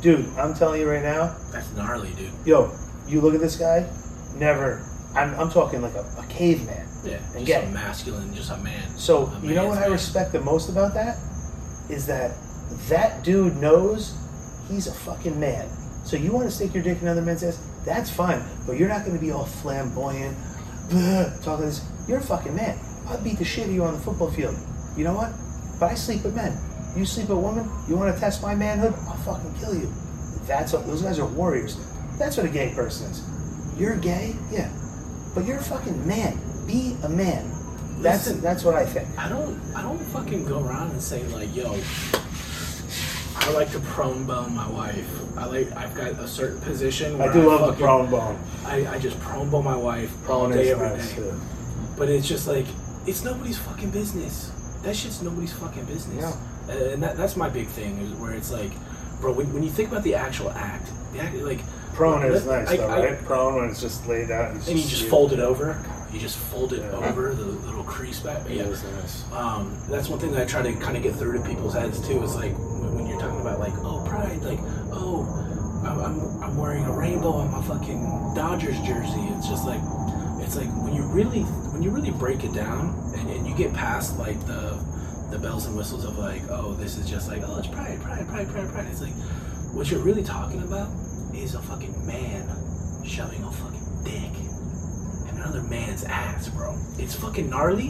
dude? I'm telling you right now, that's gnarly, dude. yo, you look at this guy, never. I'm, I'm talking like a, a caveman. Yeah, And just gay. a masculine, just a man. So A you know what I respect the most about that is that that dude knows he's a fucking man. So you want to stick your dick in another man's ass? That's fine, but you're not going to be all flamboyant, talking this. You're a fucking man. I'll beat the shit out of you on the football field. You know what? But I sleep with men. You sleep with women. You want to test my manhood? I'll fucking kill you. That's what those guys are warriors. That's what a gay person is. You're gay, yeah, but you're a fucking man. Be a man. That's Listen. that's what I think. I don't, I don't fucking go around and say like, yo, I like to prone bone my wife. I like, I've got a certain position. Where I do love the fucking- prone bone. I, I just prone bone my wife all Prone day is every day. nice too. But it's just like it's nobody's fucking business. That shit's nobody's fucking business. Uh, And that, that's my big thing, is where it's like, bro, when, when you think about the actual act, the act, like Prone is nice I- though, I- right? Prone when it's just laid out. And, and you just fold it over. You just fold it Yeah. over the little crease back. It Yeah. is nice. Um, that's one thing that I try to kind of get through to people's heads too. Is like when, when you're talking about like, oh, pride, like, oh, I'm, I'm, I'm wearing a rainbow on my fucking Dodgers jersey. It's just like, it's like when you really when you really break it down and, and you get past like the the bells and whistles of like, oh, this is just like, oh, it's pride, pride, pride, pride, pride. It's like, what you're really talking about is a fucking man shoving a fucking dick in another man's ass, bro. It's fucking gnarly,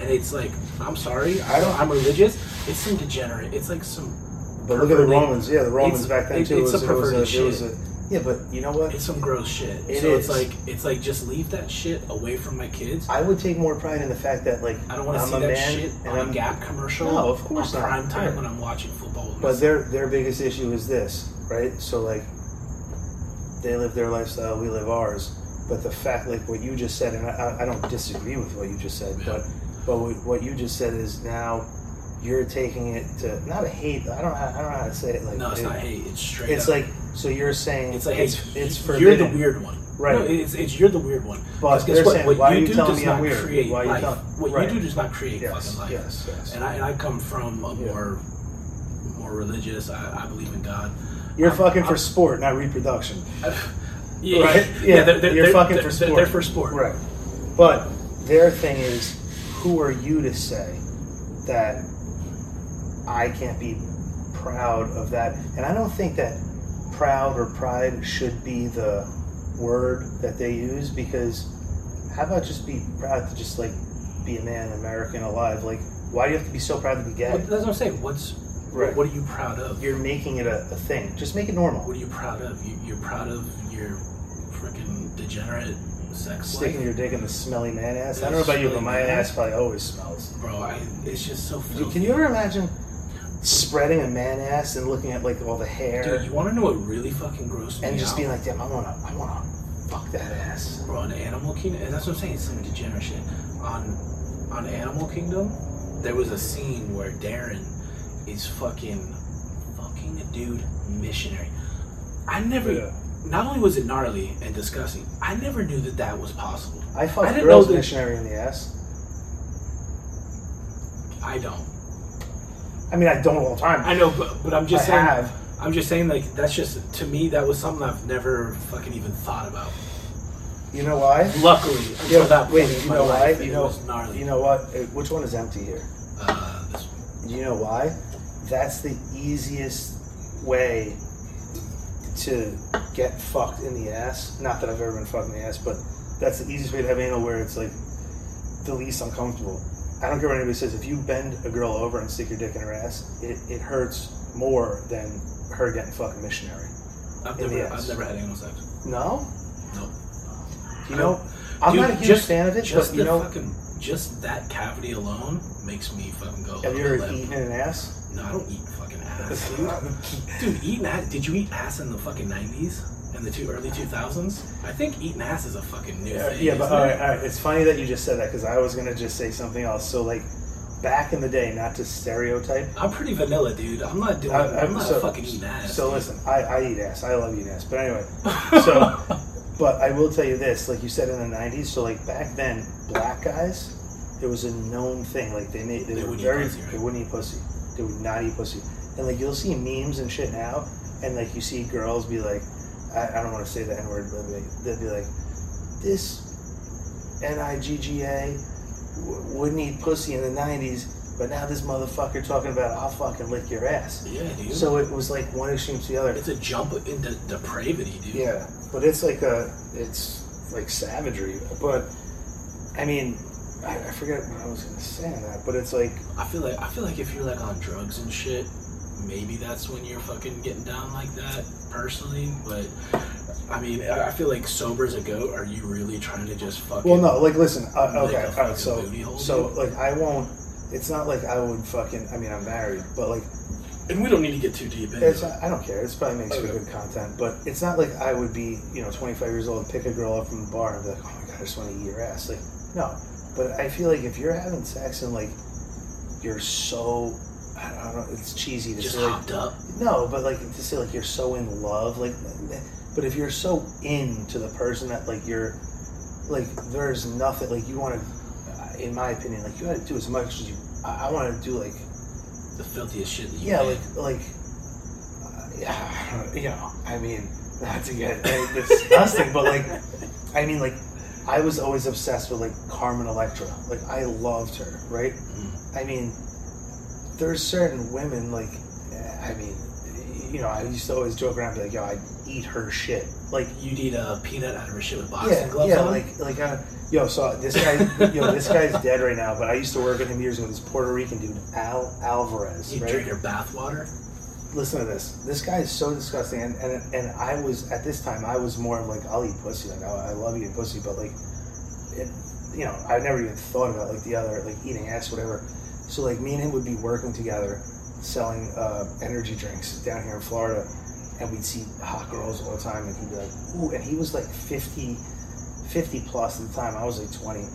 and it's like, I'm sorry, I don't, I'm religious. It's some degenerate. It's like some. But look at the Romans. Yeah, the Romans It's- back then it- too. it's was, a it was perverted was shit. a- yeah, but you know what? It's some gross shit. It so is. it's like it's like just leave that shit away from my kids. I would take more pride in the fact that like I don't want to see a that shit and on I'm a Gap commercial. No, of course on not. prime time Yeah. when I'm watching football. But their their biggest issue is this, right? So like they live their lifestyle, we live ours. But the fact, like what you just said, and I, I don't disagree with what you just said, Yeah. but but what you just said is now you're taking it to not a hate. I don't I don't know how to say it. Like no, it's it- not hate. It's straight. It's up. like so you're saying it's like it's hey, it's you're the weird one, Right. No, it's, it's you're the weird one. But guess what? saying, what why you you do does not weird? create Why life. telling- what right. you do does not create Yes, fucking life. yes, yes. And I and I come from a Yeah. more more religious. I, I believe in God. You're I'm- fucking for I'm- sport, not reproduction. Yeah, right? yeah, they're, they're, you're they're, fucking they're, for sport. They're for sport, Right. But their thing is, who are you to say that I can't be proud of that? And I don't think that proud or pride should be the word that they use because how about just be proud to just like be a man, American, alive? Like, why do you have to be so proud to be gay? That's what I'm saying. What's Right. what, are you proud of? You're making it a, a thing. Just make it normal. What are you proud of? You, you're proud of your freaking degenerate sex Sticking life, your dick in the smelly man ass. I don't know about you, but my man. ass probably always smells. bro. I, it's just so. Dude, Can you ever imagine spreading a man ass and looking at like all the hair Dude, you want to know what really fucking grossed me and just out? being like, damn, I wanna, I wanna fuck that ass. bro, on Animal Kingdom, and that's what I'm saying. It's some degenerate shit. On on Animal Kingdom, there was a scene where Deran is fucking fucking a dude missionary. I never. Yeah. Not only was it gnarly and disgusting, I never knew that that was possible. I fuck I didn't girls know that- missionary in the ass. I don't. I mean, I don't all the time. I know, but but I'm just I saying. have. I'm just saying, like that's just to me that was something I've never fucking even thought about. You know why? Luckily, until Yeah, that wait, point in you my know why? life, You it know, was gnarly. you know what? Uh, Which one is empty here? uh, this one. You know why? That's the easiest way to get fucked in the ass. Not that I've ever been fucked in the ass, but that's the easiest way to have anal where it's like the least uncomfortable. I don't care what anybody says. If you bend a girl over and stick your dick in her ass, it, it hurts more than her getting fucking missionary. I've never. I've never had anal sex. No? Nope. You know, I'm Dude, not a huge just- fan of it, Just but you know, fucking, just that cavity alone makes me fucking go. have you ever eaten an ass? No, I don't eat fucking ass, dude. dude, eating ass. Did you eat ass in the fucking nineties? and the two early two thousands? I think eating ass is a fucking new Yeah, thing. yeah, but all right, all right. It's funny that you just said that because I was gonna just say something else. So like, back in the day, not to stereotype. I'm pretty vanilla, dude. I'm not doing. I- I, I'm not so- fucking eating ass. So dude. listen, I, I eat ass. I love eating ass. But anyway, so, but I will tell you this: like you said in the '90s. So like back then, black guys, it was a known thing. Like they made they, They were very pussy, right? they wouldn't eat pussy. They would not eat pussy. And like you'll see memes and shit now, and like you see girls be like, I, I don't want to say the n word, but they, they'll be like, this N I G G A w- wouldn't eat pussy in the '90s. But now this motherfucker talking about I'll fucking lick your ass. yeah, dude. So it was like one extreme to the other. it's a jump into depravity, dude. Yeah, but it's like a, it's like savagery. But I mean, I, I forget what I was gonna say on that. But it's like, I feel like I feel like if you're like on drugs and shit, maybe that's when you're fucking getting down like that. Personally, but I mean, I feel like sober as a goat. Are you really trying to just fucking? well, no, like listen, uh, okay, all so so dude? like I won't. It's not like I would fucking. I mean, I'm married, but like And we don't need to get too deep into it's. it. I don't care. It's probably makes for good content, but it's not like I would be, you know, 25 years old, pick a girl up from the bar and be like, oh my god, I just want to eat your ass. Like, no. But I feel like if you're having sex and like you're so, I don't know, it's cheesy to Just say. Like, up. No, but like to say like you're so in love, like, but if you're so into the person that like you're, like there's nothing like you want to, in my opinion, like you got to do as much as you. I, I want to do like The filthiest shit that you yeah, can. like like uh, yeah, you know, I mean, not to get disgusting, but like, I mean, like, I was always obsessed with like Carmen Electra. Like, I loved her, right? Mhm. I mean, there's certain women like, I mean, you know, I used to always joke around, be like, yo, I eat her shit. Like, You'd eat a peanut out of her shit with boxing yeah, gloves yeah, on. like, like, uh, yo, so this guy, yo, this guy's dead right now, but I used to work with him years ago. This Puerto Rican dude, Al Alvarez, you right? drink her bath water. Listen to this. This guy is so disgusting, and, and and I was at this time I was more of like I'll eat pussy, like I, I love eating pussy, but like, it, you know, I never even thought about like the other like eating ass, whatever. So like me and him would be working together, selling uh, energy drinks down here in Florida, and we'd see hot girls all the time, and he'd be like, ooh, and he was like 50, 50 plus at the time. I was like twenty.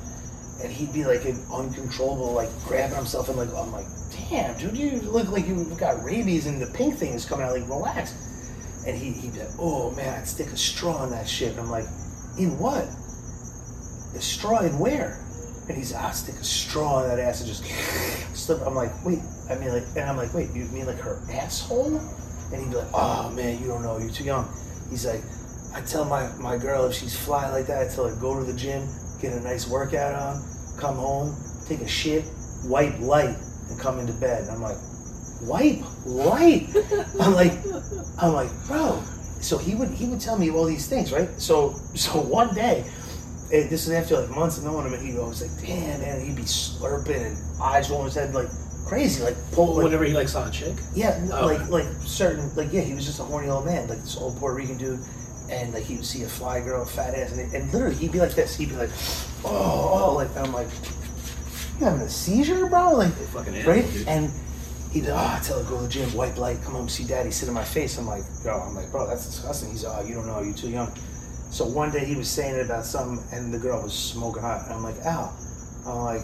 And he'd be like an uncontrollable, like grabbing himself and like I'm like, damn, dude, you look like you've got rabies and the pink thing is coming out. Like, relax. And he he'd be like, oh man, I'd stick a straw in that shit. And I'm like, in what? A straw in where? And he's, ah, stick a straw in that ass and just slip. I'm like, wait, I mean, like, and I'm like, wait, you mean like her asshole? And he'd be like, oh man, you don't know, you're too young. He's like, I tell my, my girl if she's fly like that, I tell her go to the gym, get a nice workout on, come home, take a shit, wipe light, and come into bed. And I'm like, wipe light? I'm like, I'm like, bro. So he would he would tell me all these things, right? So so one day, eh, this is after like months of knowing him, and he goes like, damn man, he'd be slurping and eyes rolling his head like crazy, like pull like Whenever he like saw a chick. yeah, Oh. like like certain like yeah, he was just a horny old man, like this old Puerto Rican dude, and like he would see a fly girl, fat ass, and, and literally he'd be like this, he'd be like, oh, oh, like I'm like, you having a seizure, bro? Like, Fucking animal, right? dude. And he'd oh, I tell her go to the gym, white light, come home, see daddy, sit in my face. I'm like, yo, I'm like, bro, that's disgusting. He's oh, you don't know, you're too young. So one day he was saying it about something, and the girl was smoking hot, and I'm like, ow. I'm like,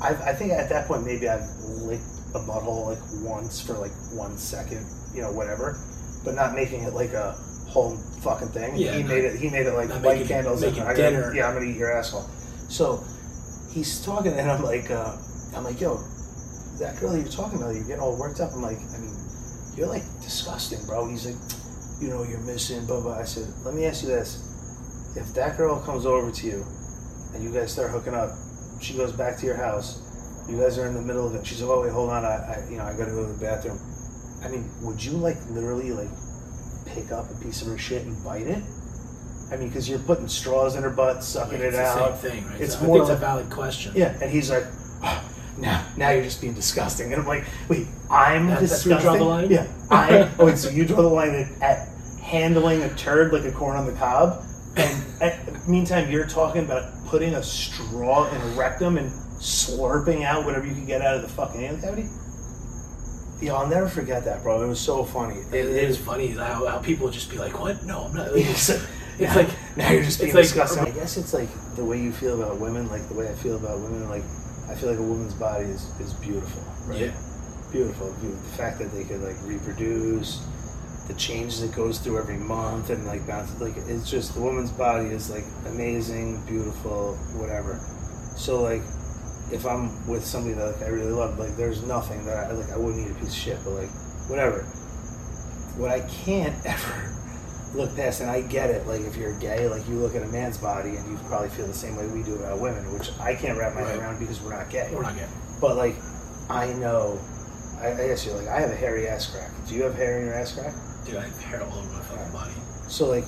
I, I think at that point maybe I've licked a butthole like once for like one second, you know, whatever, but not making it like a whole fucking thing. Yeah, he not- made it. He made it like light making- candles. making and dinner. Yeah, I'm gonna eat your asshole. So he's talking, and I'm like, uh, I'm like, yo, that girl you're talking about, you're getting all worked up. I'm like, I mean, you're like disgusting, bro. He's like, you know, you're missing, blah blah. I said, let me ask you this: if that girl comes over to you, and you guys start hooking up, she goes back to your house, you guys are in the middle of it. She's like, oh wait, hold on, I, I you know, I gotta go to the bathroom. I mean, would you like literally like pick up a piece of her shit and bite it? I mean, because you're putting straws in her butt, sucking Like, it it's the out. same thing, right? It's So I more think it's a like- valid question. Yeah, and he's like, "Ah, now, now you're just being disgusting. And I'm like, wait, I'm That- that's disgusting. where you draw the line? Yeah, I. oh, wait, so you draw the line at, at handling a turd like a corn on the cob, and at, meantime you're talking about putting a straw in a rectum and slurping out whatever you can get out of the fucking anal cavity. Yeah, I'll never forget that, bro. It was so funny. It, it is funny how, how people would just be like, "What? No, I'm not." Like, It's, it's like- now you're just being like- disgusting. I guess it's like the way you feel about women, like the way I feel about women. Like I feel like a woman's body is, is beautiful, right? Yeah. Beautiful. Beautiful. The fact that they could like reproduce, the changes it goes through every month, and like bounce, like it's just the woman's body is like amazing, beautiful, whatever. So like. If I'm with somebody that like, I really love, like there's nothing that I like I wouldn't eat a piece of shit, but like whatever. What I can't ever look past, and I get it. Like if you're gay, like you look at a man's body, and you probably feel the same way we do about women, which I can't wrap my head around because we're not gay. We're not gay. But like, I know. I, I guess you're like I have a hairy ass crack. Do you have hair in your ass crack? Dude, I have hair all over my fucking body. So like,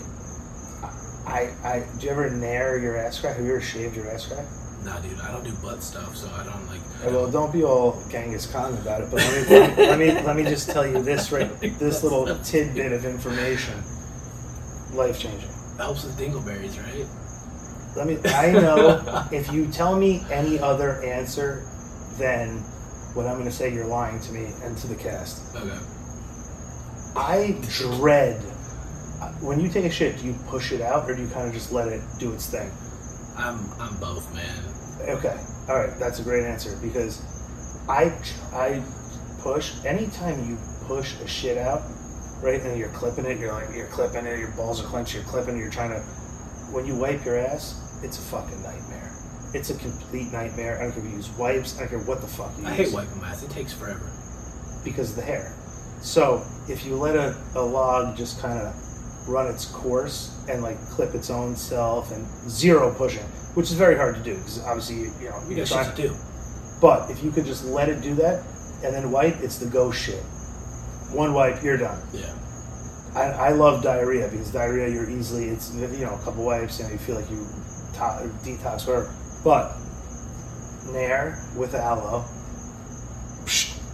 I I do you ever nair your ass crack? Have you ever shaved your ass crack? Nah, dude, I don't do butt stuff, so I don't like. I Well, don't- be all Genghis Khan about it, but let me let me let me, let me just tell you this right this little tidbit of information, life changing. helps with dingleberries, right? Let me. I know if you tell me any other answer than what I'm going to say, you're lying to me and to the cast. Okay. I dread when you take a shit. Do you push it out or do you kind of just let it do its thing? I'm I'm both, man. Okay, all right, that's a great answer because I I push anytime you push a shit out, right? And you're clipping it, you're like you're clipping it, your balls are clenched, you're clipping, it, you're trying to. When you wipe your ass, it's a fucking nightmare. It's a complete nightmare. I don't care if you use wipes. I don't care what the fuck you I use hate wiping my ass. It takes forever. because of the hair. So if you let a, a log just kind of run its course and like clip its own self and zero pushing, which is very hard to do because obviously you, you know You got shit to do. But if you could just let it do that, and then wipe, it's the go shit. One wipe, you're done. Yeah. I, I love diarrhea because diarrhea you're easily it's you know a couple wipes and you feel like you to, detox whatever. But Nair with aloe,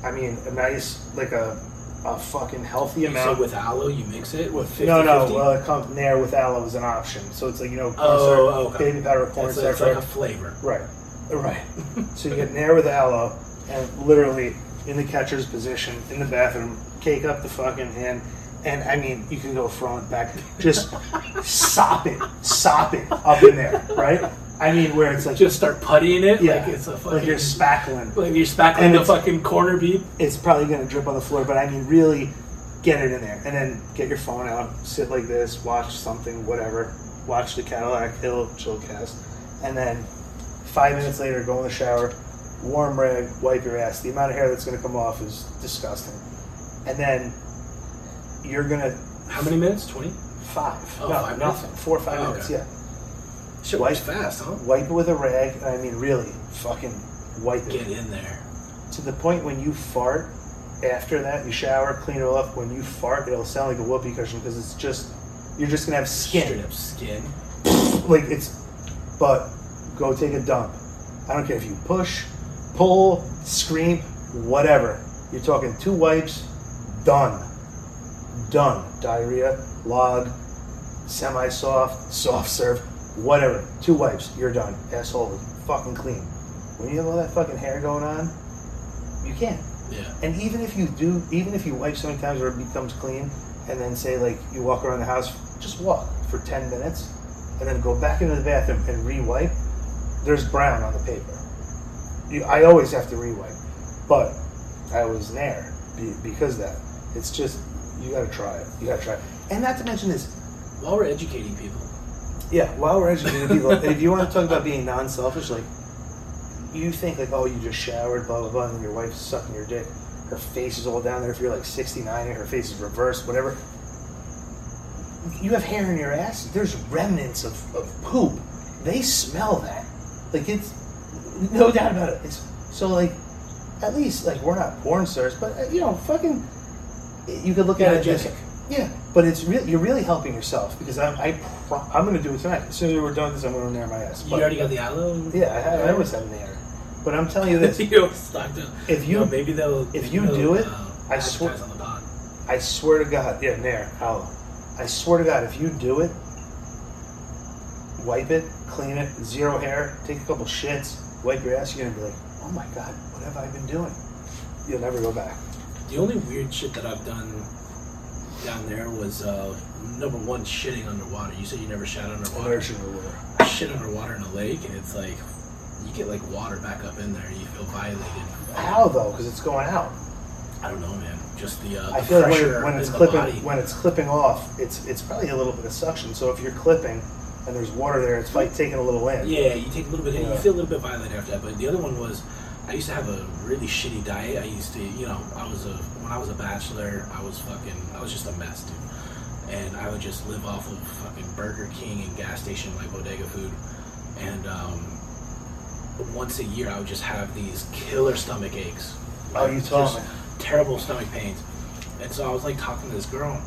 I mean a nice like a a fucking healthy So amount. with aloe, you mix it with 50 no, no. 50? Well, it comes Nair with aloe is an option. So it's like you know Oh, cornstarch, okay. baby powder, it's, cornstarch, it's like a flavor. Right, right. so you get Nair with aloe, and literally in the catcher's position in the bathroom, cake up the fucking hand, and I mean you can go front, back, just sop it, sop it up in there, right? I mean where it's like Just start puttying it yeah, like it's a fucking. like you're spackling. like you're spackling And the fucking corner beat. It's probably gonna drip on the floor, but I mean really get it in there, and then get your phone out, sit like this, watch something, whatever, watch the Cadillack Hill Chillcast, and then five minutes later go in the shower, warm rag, wipe your ass. The amount of hair that's gonna come off is disgusting, and then you're gonna How many minutes? 20? five, Oh, no, five minutes? nothing, four or five Oh, minutes, okay. yeah. Wipe- fast, huh? Wipe it with a rag, I mean really, fucking wipe it Get in there. to the point when you fart. After that, you shower, clean it off. When you fart, it'll sound like a whoopee cushion because it's just you're just gonna have skin. Straight up skin. Like it's, but go take a dump. I don't care if you push, pull, scream, whatever. You're talking two wipes, done, done. Diarrhea, log, semi-soft, soft serve, whatever. Two wipes, you're done. Asshole, is fucking clean. When you have all that fucking hair going on, you can't. Yeah. And even if you do, even if you wipe so many times where it becomes clean, and then say like you walk around the house, just walk for ten minutes, and then go back into the bathroom and re-wipe. There's brown on the paper. You, I always have to re-wipe, but I was there because of that. It's just you got to try it. You got to try it, and not to mention this. While we're educating people, Yeah, while we're educating people, if you want to talk about being non-selfish, like you think like, oh, you just showered, blah blah blah, and your wife's sucking your dick. Her face is all down there. If you're like 69 and her face is reversed, whatever. You have hair in your ass. There's remnants of, of poop. They smell that. Like it's no doubt about it. It's so like at least like we're not porn stars, but uh, you know, fucking. You could look at it Energetic. yeah, but it's really you're really helping yourself because I'm I pro- I'm gonna do it tonight. As soon as we're done with this, I'm gonna nair my ass. you But- already got the aloe. yeah, I, have, I always have nair. But I'm telling you this: you. If you- know, maybe they'll. if you they'll, do it, uh, I swear- advertise on the pod. I swear to God, yeah, nair, aloe. I swear to God, if you do it, wipe it, clean it, zero hair, take a couple shits, wipe your ass, you're gonna be like, oh my God, what have I been doing? You'll never go back. The only weird shit that I've done down there was uh, number one shitting underwater. You said you never shat underwater. Or whatever. I shit underwater in a lake, and it's like you get like water back up in there. You feel violated. How though? Because it's going out. I don't know, man. Just the, uh, I feel like when, when it's clipping body. when it's clipping off, it's it's probably a little bit of suction. So if you're clipping and there's water there, it's like taking a little in. Yeah, you take a little bit. Yeah. You feel a little bit violated after that. But the other one was, I used to have a really shitty diet. I used to, you know, I was a when I was a bachelor, I was fucking, I was just a mess, dude. And I would just live off of fucking Burger King and gas station like bodega food. And um, once a year, I would just have these killer stomach aches. Oh, you told me. Terrible stomach pains. And so I was like talking to this girl,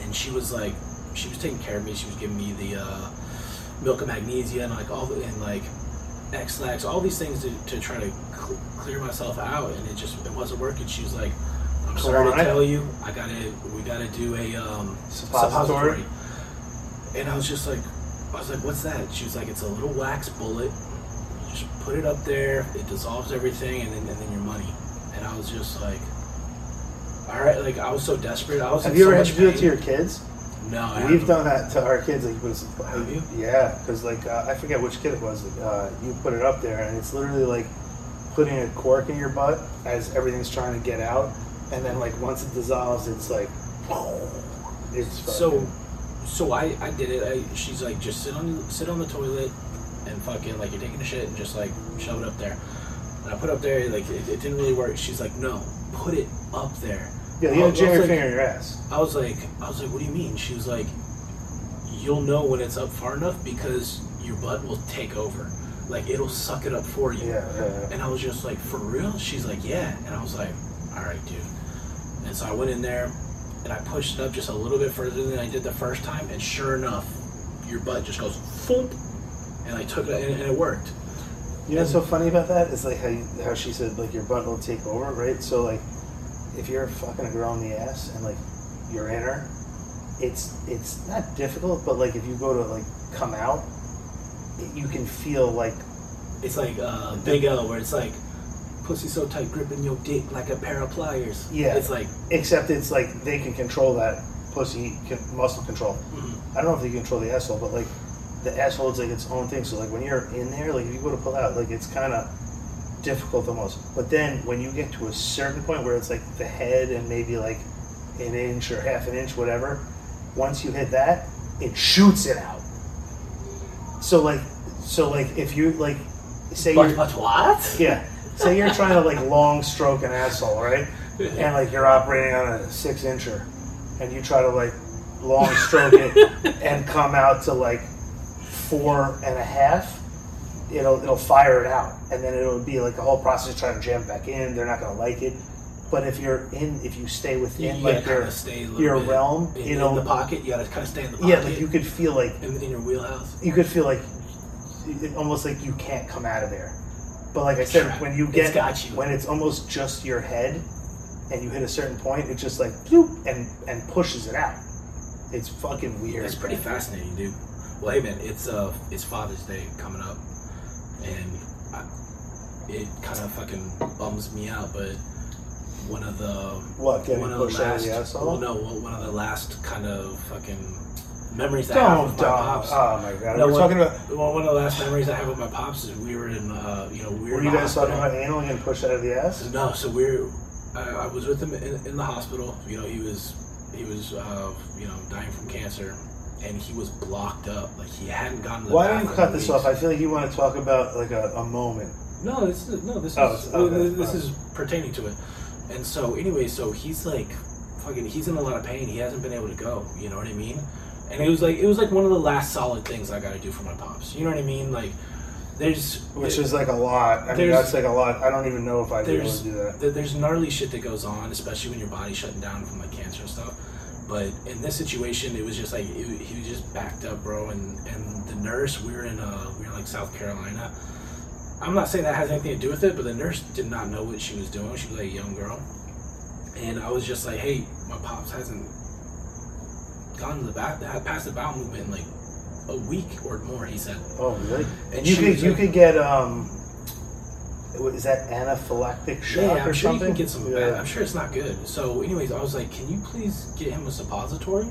and she was like, she was taking care of me. She was giving me the uh, milk of magnesia and like all the and like Ex-Lax, all these things to, to try to cl- clear myself out, and it just it wasn't working. She was like, "I'm sorry to tell you, I gotta we gotta do a um, Suppository? suppository." And I was just like, I was like, "What's that?" She was like, "It's a little wax bullet. You just put it up there. It dissolves everything, and then and then your money." And I was just like, "All right." Like I was so desperate. I was. Have you so ever had to do it to your kids? No, I We've done that to our kids. Like, a, Have you? Yeah, because like uh, I forget which kid it was. Like, uh, you put it up there, and it's literally like putting a cork in your butt as everything's trying to get out, and then like once it dissolves, it's like it's fucking- So, so I, I did it. I, she's like, just sit on sit on the toilet and fucking like you're taking a shit and just like shove it up there. And I put it up there, like it, it didn't really work. She's like, no, put it up there. yeah, you I have was jam your like- finger in your ass. I was like, I was like, what do you mean? She was like, you'll know when it's up far enough because your butt will take over. Like it'll suck it up for you. Yeah, yeah, yeah. And I was just like, for real? She's like, yeah. And I was like, all right, dude. And so I went in there and I pushed it up just a little bit further than I did the first time. And sure enough, your butt just goes. And I took it and, and it worked. You know what's so funny about that is like how you, how she said like your butt will take over, right? So like if you're fucking a girl in the ass and like you're in her, it's it's not difficult, but like if you go to like come out, it, you can feel like It's like uh, Big O where it's like, pussy so tight, gripping your dick like a pair of pliers. Yeah. It's like, except it's like they can control that pussy can, muscle control. mhm. I don't know if they control the asshole, but like the asshole is like its own thing. So like when you're in there, like if you go to pull out, like it's kind of difficult almost. But then when you get to a certain point where it's like the head and maybe like an inch or half an inch, whatever, once you hit that, it shoots it out. So like, so like if you like, say but, but what? yeah, say you're trying to like long stroke an asshole, right? and like you're operating on a six incher and you try to like long stroke it and come out to like four and a half it'll it'll fire it out and then it'll be like a whole process of trying to jam it back in they're not going to like it but if you're in if you stay within you like your stay your bit realm in, you know in the pocket. You gotta kind of stay in the pocket. yeah like you could feel like in, in your wheelhouse. you could feel like almost like you can't come out of there. But like I said, when you It's get got you. when it's almost just your head, and you hit a certain point, it just like bloop and and pushes it out. It's fucking weird. It's pretty fascinating, dude. Well, hey man, it's uh, it's Father's Day coming up, and I, it kind of fucking bums me out, but one of the What getting one of the pushed out of last, the well, no, one of the last kind of fucking memories that I have with my pops. Oh my god, No, we're one- talking about. Well, one of the last memories I have with my pops is we were in, uh, you know, we were, Were you guys talking about anal and pushed out of the ass? No, so we're. I, I was with him in, in the hospital. You know, he was he was uh, you know dying from cancer, and he was blocked up. Like he hadn't the Why don't you cut this off? I feel like you want to talk about like a, a moment. No, this is no. This Oh, is okay, this is pertaining to it. And so anyway, so he's like, fucking, he's in a lot of pain. He hasn't been able to go. You know what I mean? And it was like it was like one of the last solid things I got to do for my pops. You know what I mean? Like, there's Which is like a lot. I mean, that's like a lot. I don't even know if I'd be able there's to do that. there's gnarly shit that goes on, especially when your body's shutting down from like cancer and stuff. But in this situation, it was just like it, he was just backed up, bro. And and the nurse, we were in uh we were in like South Carolina. I'm not saying that has anything to do with it, but the nurse did not know what she was doing. She was like a young girl, and I was just like, hey, my pops hasn't gone to the back, that past the bowel movement in like a week or more. He said. Oh really? And you could you like- could get um. what- Is that anaphylactic shock Yeah, I'm or sure something? you can get some. Yeah. Bad, I'm sure it's not good. So, anyways, I was like, "Can you please get him a suppository?"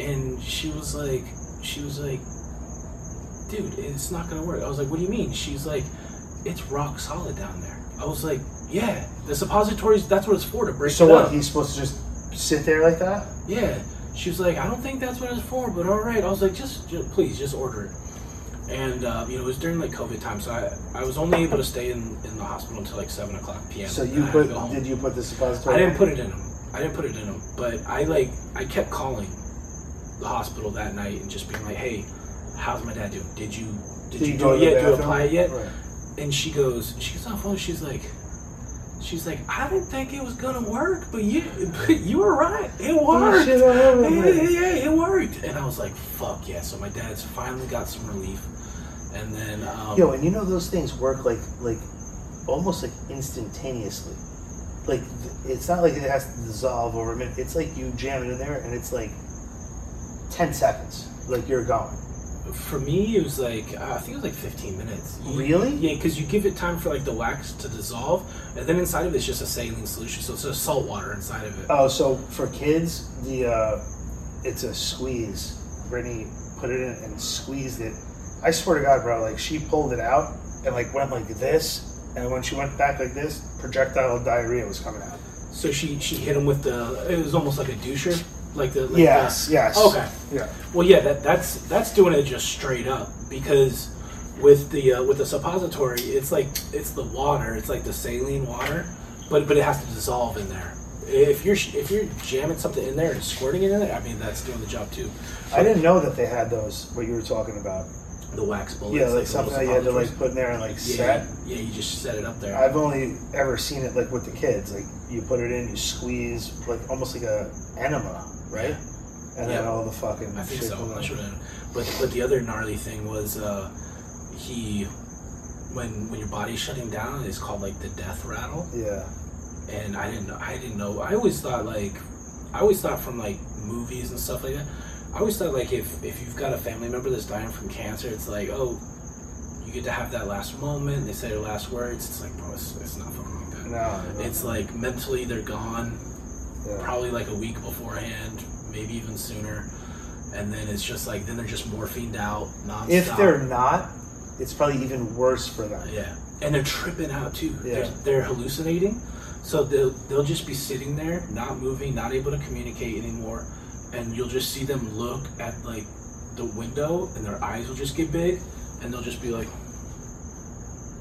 And she was like, "She was like, dude, it's not gonna work." I was like, "What do you mean?" She's like, "It's rock solid down there." I was like, "Yeah, the suppositories. That's what it's for to break So what? up." He's supposed to just sit there like that? Yeah. She was like, I don't think that's what it's for, but all right. I was like, just, just please, just order it. And uh, you know, it was during like COVID time, so I, I was only able to stay in, in the hospital until like seven o'clock p.m. So you put? to go home. Did you put the suppository? I didn't put it in him. I didn't put it in him, but I like I kept calling the hospital that night and just being like, "Hey, how's my dad doing? Did you did, Did you you do it yet? Do you apply it yet?" Right. And she goes, she gets on the phone. She's like, she's like, I didn't think it was gonna work, but you, but you were right. It worked. shit all over yeah, the yeah, place. yeah, it worked. And I was like, fuck yeah. So my dad's finally got some relief. And then, um, Yo, and you know those things work like like almost like instantaneously. Like it's not like it has to dissolve over a minute. It's like you jam it in there and it's like ten seconds. Like you're going. For me, it was like uh, I think it was like 15 minutes. You- Really? Yeah, because you give it time for like the wax to dissolve, and then inside of it's just a saline solution, so it's just salt water inside of it. Oh, so for kids, the uh, it's a squeeze. Brittany put it in and squeezed it. I swear to God, bro, like she pulled it out and like went like this, and when she went back like this, projectile diarrhea was coming out. So she she hit him with the. It was almost like a doucher, like the. Like yes, yes. Okay. Yeah. Well, yeah, that that's that's doing it just straight up because with the uh, with the suppository, it's like it's the water, it's like the saline water, but but it has to dissolve in there. If you're if you're jamming something in there and squirting it in there, I mean that's doing the job too. I didn't know that they had those. What you were talking about. the wax bullets. Yeah, like the something that you had to like put in there and like yeah, set. Yeah, you just set it up there. I've only ever seen it like with the kids. Like you put it in, you squeeze, like almost like a enema, right? And then Yeah. all the fucking. I think shit so. comes I'm not But but the other gnarly thing was uh, he when when your body's shutting down, it's called like the death rattle. Yeah. And I didn't know. I didn't know. I always thought like I always thought from like movies and stuff like that. I always thought like if if you've got a family member that's dying from cancer, it's like oh. You get to have that last moment. They say their last words. It's like, bro, it's, it's not fucking like that. No, It's like mentally they're gone yeah. probably like a week beforehand, maybe even sooner. And then it's just like then they're just morphined out nonstop. If they're not, it's probably even worse for them. yeah, and they're tripping out too. Yeah. They're, they're hallucinating, so they'll they'll just be sitting there, not moving, not able to communicate anymore, and you'll just see them look at like the window, and their eyes will just get big, and they'll just be like,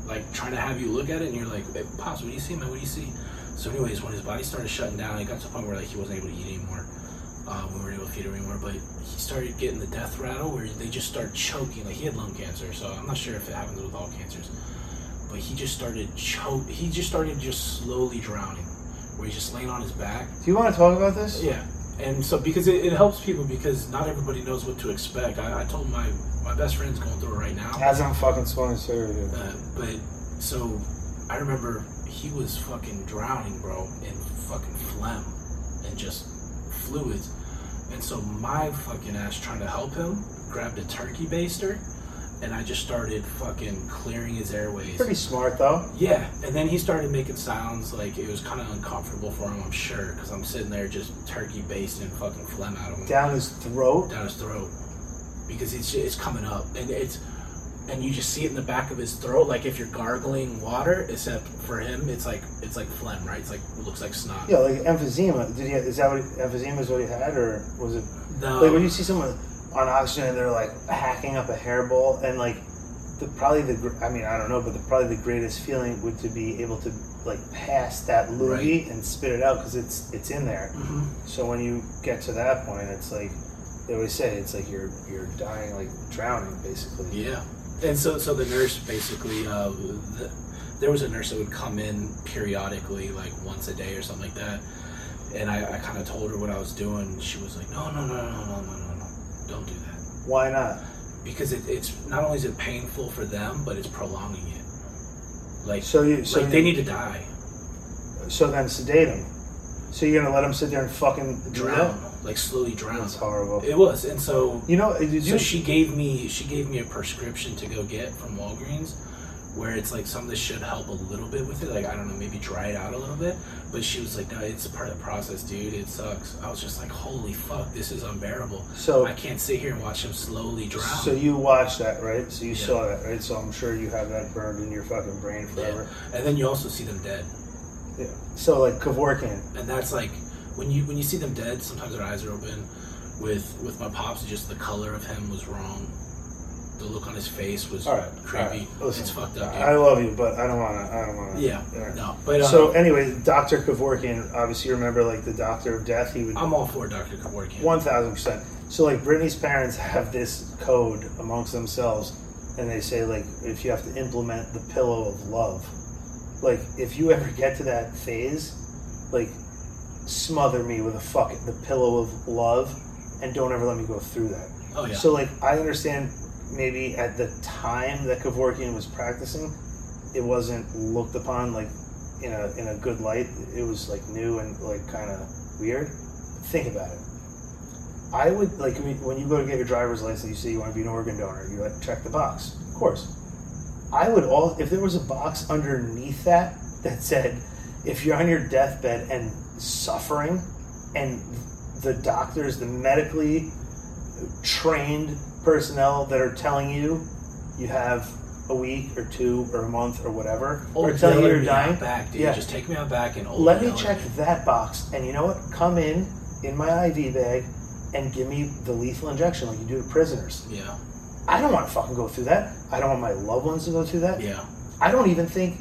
like trying to have you look at it, and you're like, hey, pops, what do you see, man? What do you see? So, anyways, when his body started shutting down, it got to the point where like he wasn't able to eat anymore. Uh, we weren't able to feed him anymore, but he started getting the death rattle where they just start choking. Like he had lung cancer, so I'm not sure if it happens with all cancers. But he just started choke. He just started just slowly drowning, where he's just laying on his back. Do you want to talk about this? Yeah, and so because it, it helps people because not everybody knows what to expect. I, I told my my best friend's going through it right now. As I'm fucking cigarette. dude. Uh, but so I remember he was fucking drowning, bro, in fucking phlegm and just fluids. And so my fucking ass trying to help him grabbed a turkey baster and I just started fucking clearing his airways. Pretty smart though. Yeah, and then he started making sounds like it was kind of uncomfortable for him, I'm sure, because I'm sitting there just turkey basting fucking phlegm out of him Down his throat. down his throat because it's it's coming up and it's and you just see it in the back of his throat like if you're gargling water except for him it's like it's like phlegm right it's like it looks like snot Yeah, like emphysema. Did he? Is that what emphysema is what he had, or was it? no Like when you see someone on oxygen and they're like hacking up a hairball and like the probably the I mean I don't know but the probably the greatest feeling would to be able to like pass that loogie and spit it out because it's it's in there. Mhm. So when you get to that point, it's like they always say it's like you're you're dying like drowning basically. yeah and so so the nurse basically uh the, there was a nurse that would come in periodically like once a day or something like that. And I, I kind of told her what I was doing. She was like no no no no no no no no don't do that. Why not? because it, it's not only is it painful for them, but it's prolonging it. Like, So you so like they need to die, so then sedate them. So you're gonna let them sit there and fucking drown, like slowly drown. That's horrible. It was, and so You know, you? so she gave me she gave me a prescription to go get from Walgreens, where it's like something that should help a little bit with it. Like I don't know, maybe dry it out a little bit. But she was like, no, it's a part of the process, dude. It sucks. I was just like, holy fuck, this is unbearable. so I can't sit here and watch him slowly drown. So you watched that, right? So you Yeah. saw that, right? So I'm sure you have that burned in your fucking brain forever. and then you also see them dead. Yeah. So like Kevorkian, and that's like when you when you see them dead sometimes their eyes are open with with my pops just the color of him was wrong the look on his face was all right, creepy all right. Listen, it's fucked up dude. I love you, but I don't want to. I don't want to. yeah no but uh, So anyway, Doctor Kevorkian, obviously you remember like the Doctor of Death. He would i'm all for dr Kevorkian. one thousand percent. So like Britney's parents have this code amongst themselves, and they say like if you have to implement the pillow of love, like if you ever get to that phase, like smother me with a fucking the pillow of love, and don't ever let me go through that. oh yeah So like I understand maybe at the time that Kevorkian was practicing, it wasn't looked upon like in a in a good light. It was like new and like kind of weird. Think about it. I would like when when you go to get your driver's license, you say you want to be an organ donor. You like check the box, of course. I would all if there was a box underneath that that said if you're on your deathbed and suffering, and the doctors, the medically trained personnel that are telling you you have a week or two or a month or whatever, oh, or Old telling you you're dying. back dude Yeah. just take me out back and old Let me Yeller check that box, and you know what? Come in in my IV bag and give me the lethal injection like you do to prisoners. yeah I don't want to fucking go through that. I don't want my loved ones to go through that. yeah I don't even think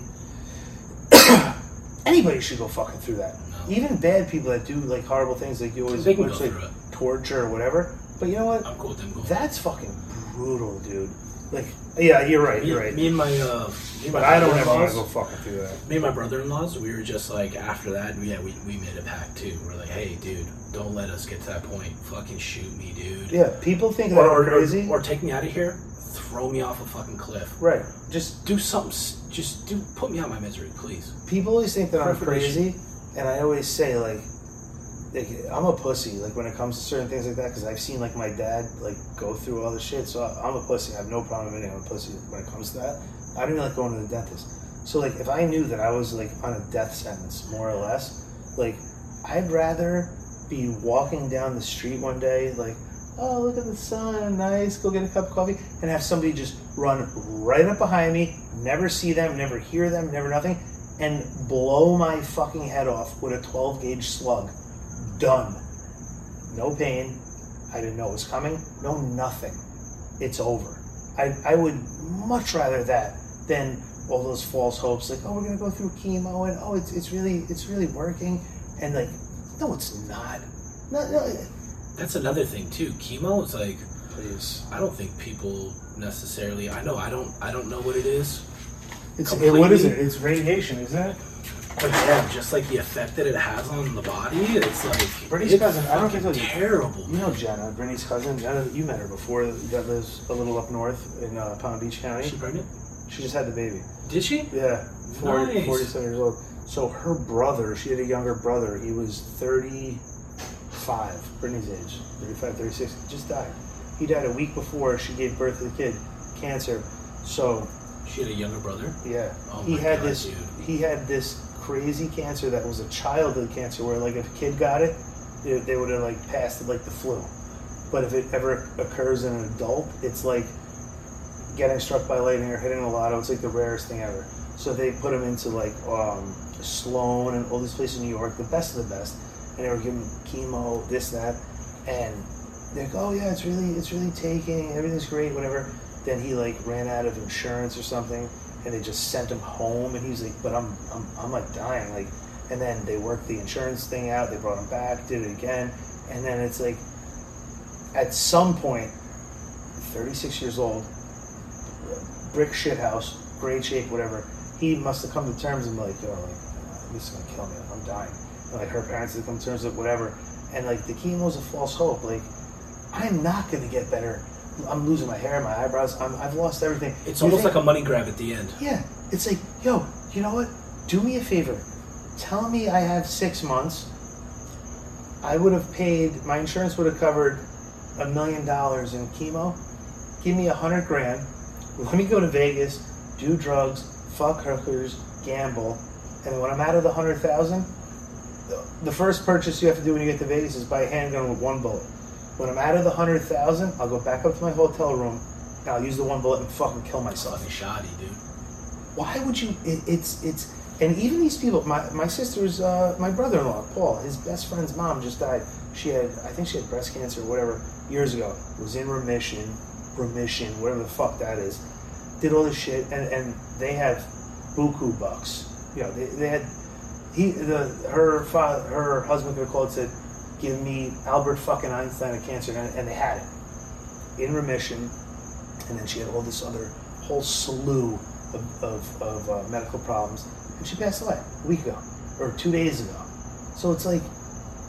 anybody should go fucking through that. Even bad people that do like horrible things, like you always They can go like through it. torture or whatever. But you know what? i'm cool with them going That's fucking brutal, dude. Like, yeah, you're right. Me, You're right. me and my, uh, me and but my I don't ever want to brother-in-laws- go fucking through that. Me and my brother-in-laws, we were just like after that. Yeah, we, we made a pact too. We're like, hey, dude, don't let us get to that point. Fucking shoot me, dude. Yeah, people think that Or, I'm crazy. or, or take me out of here. Throw me off a fucking cliff. right. Just Do something. s- Just do. Put me out of my misery, please. people always think that I'm Preferably- crazy, and I always say like, like I'm a pussy. Like when it comes to certain things like that, because I've seen like my dad like go through all this shit. So I- I'm a pussy. I have no problem admitting I'm a pussy when it comes to that. I don't even like going to the dentist. So like if I knew that I was like on a death sentence, more or less, like I'd rather be walking down the street one day like. Oh, look at the sun, nice. Go get a cup of coffee, and have somebody just run right up behind me. Never see them, never hear them, never nothing, and blow my fucking head off with a 12 gauge slug. Done. No pain. I didn't know it was coming. No nothing. It's over. I, I would much rather that than all those false hopes like, oh, we're gonna go through chemo and oh, it's, it's really it's really working, and like, no, it's not. No, no. That's another thing too. Chemo is like Please. I don't think people necessarily. I know I don't. I don't know what it is. It's Completely. what is it? It's radiation, isn't it? But yeah, just like the effect that it has on the body, it's like Brittany's it's cousin, I don't think terrible. You know Jenna, Brittany's cousin. Jenna, you met her before. That lives a little up north in uh, Palm Beach County. Is she pregnant? She just had the baby. Did she? Yeah, 40, Nice. 47 years old. So her brother, she had a younger brother. He was 35, Brittany's age, 35, 36. Just died. He died a week before she gave birth to the kid, cancer. So She had a younger brother. yeah, Oh he had God, this. dude. He had this crazy cancer that was a childhood cancer, where like if a kid got it, they, they would have like passed it like the flu. But if it ever occurs in an adult, it's like getting struck by lightning or hitting a lotto. It's like the rarest thing ever. So they put him into like um, Sloan and all these places in New York, the best of the best, and they were giving him chemo, this, that, and they're like, oh yeah, it's really, it's really taking, everything's great, whatever. Then he like ran out of insurance or something, and they just sent him home, and he's like, but I'm, I'm, I'm like dying, like, and then they worked the insurance thing out, they brought him back, did it again, and then it's like, at some point, 36 years old, brick shit house, great shape, whatever. He must have come to terms and like, yo, like, uh, this is gonna kill me. I'm dying. And, like her parents had come to terms with whatever, and like the chemo chemo's a false hope. Like, I'm not gonna get better. I'm losing my hair, my eyebrows. I'm, I've lost everything. It's You almost think- like a money grab at the end. yeah, it's like, yo, you know what? Do me a favor. Tell me I have six months. I would have paid, my insurance would have covered a million dollars in chemo. Give me a hundred grand. Let me go to Vegas, do drugs, fuck hookers, gamble. And when I'm out of the hundred thousand, the- the first purchase you have to do when you get to Vegas is buy a handgun with one bullet. When I'm out of the hundred thousand, I'll go back up to my hotel room and I'll use the one bullet and fucking kill myself. Fucking shoddy, dude. why would you it, it's it's and even these people my my sister's uh, my brother-in-law paul his best friend's mom just died. She had i think she had breast cancer or whatever years ago. Was in remission remission whatever the fuck that is. Did all this shit and and they have buku bucks. You know they, they had he the her father her husband could have called said give me albert fucking einstein of cancer and, and they had it in remission and then she had all this other whole slew of, of, of uh, medical problems, and she passed away a week ago or two days ago. So it's like,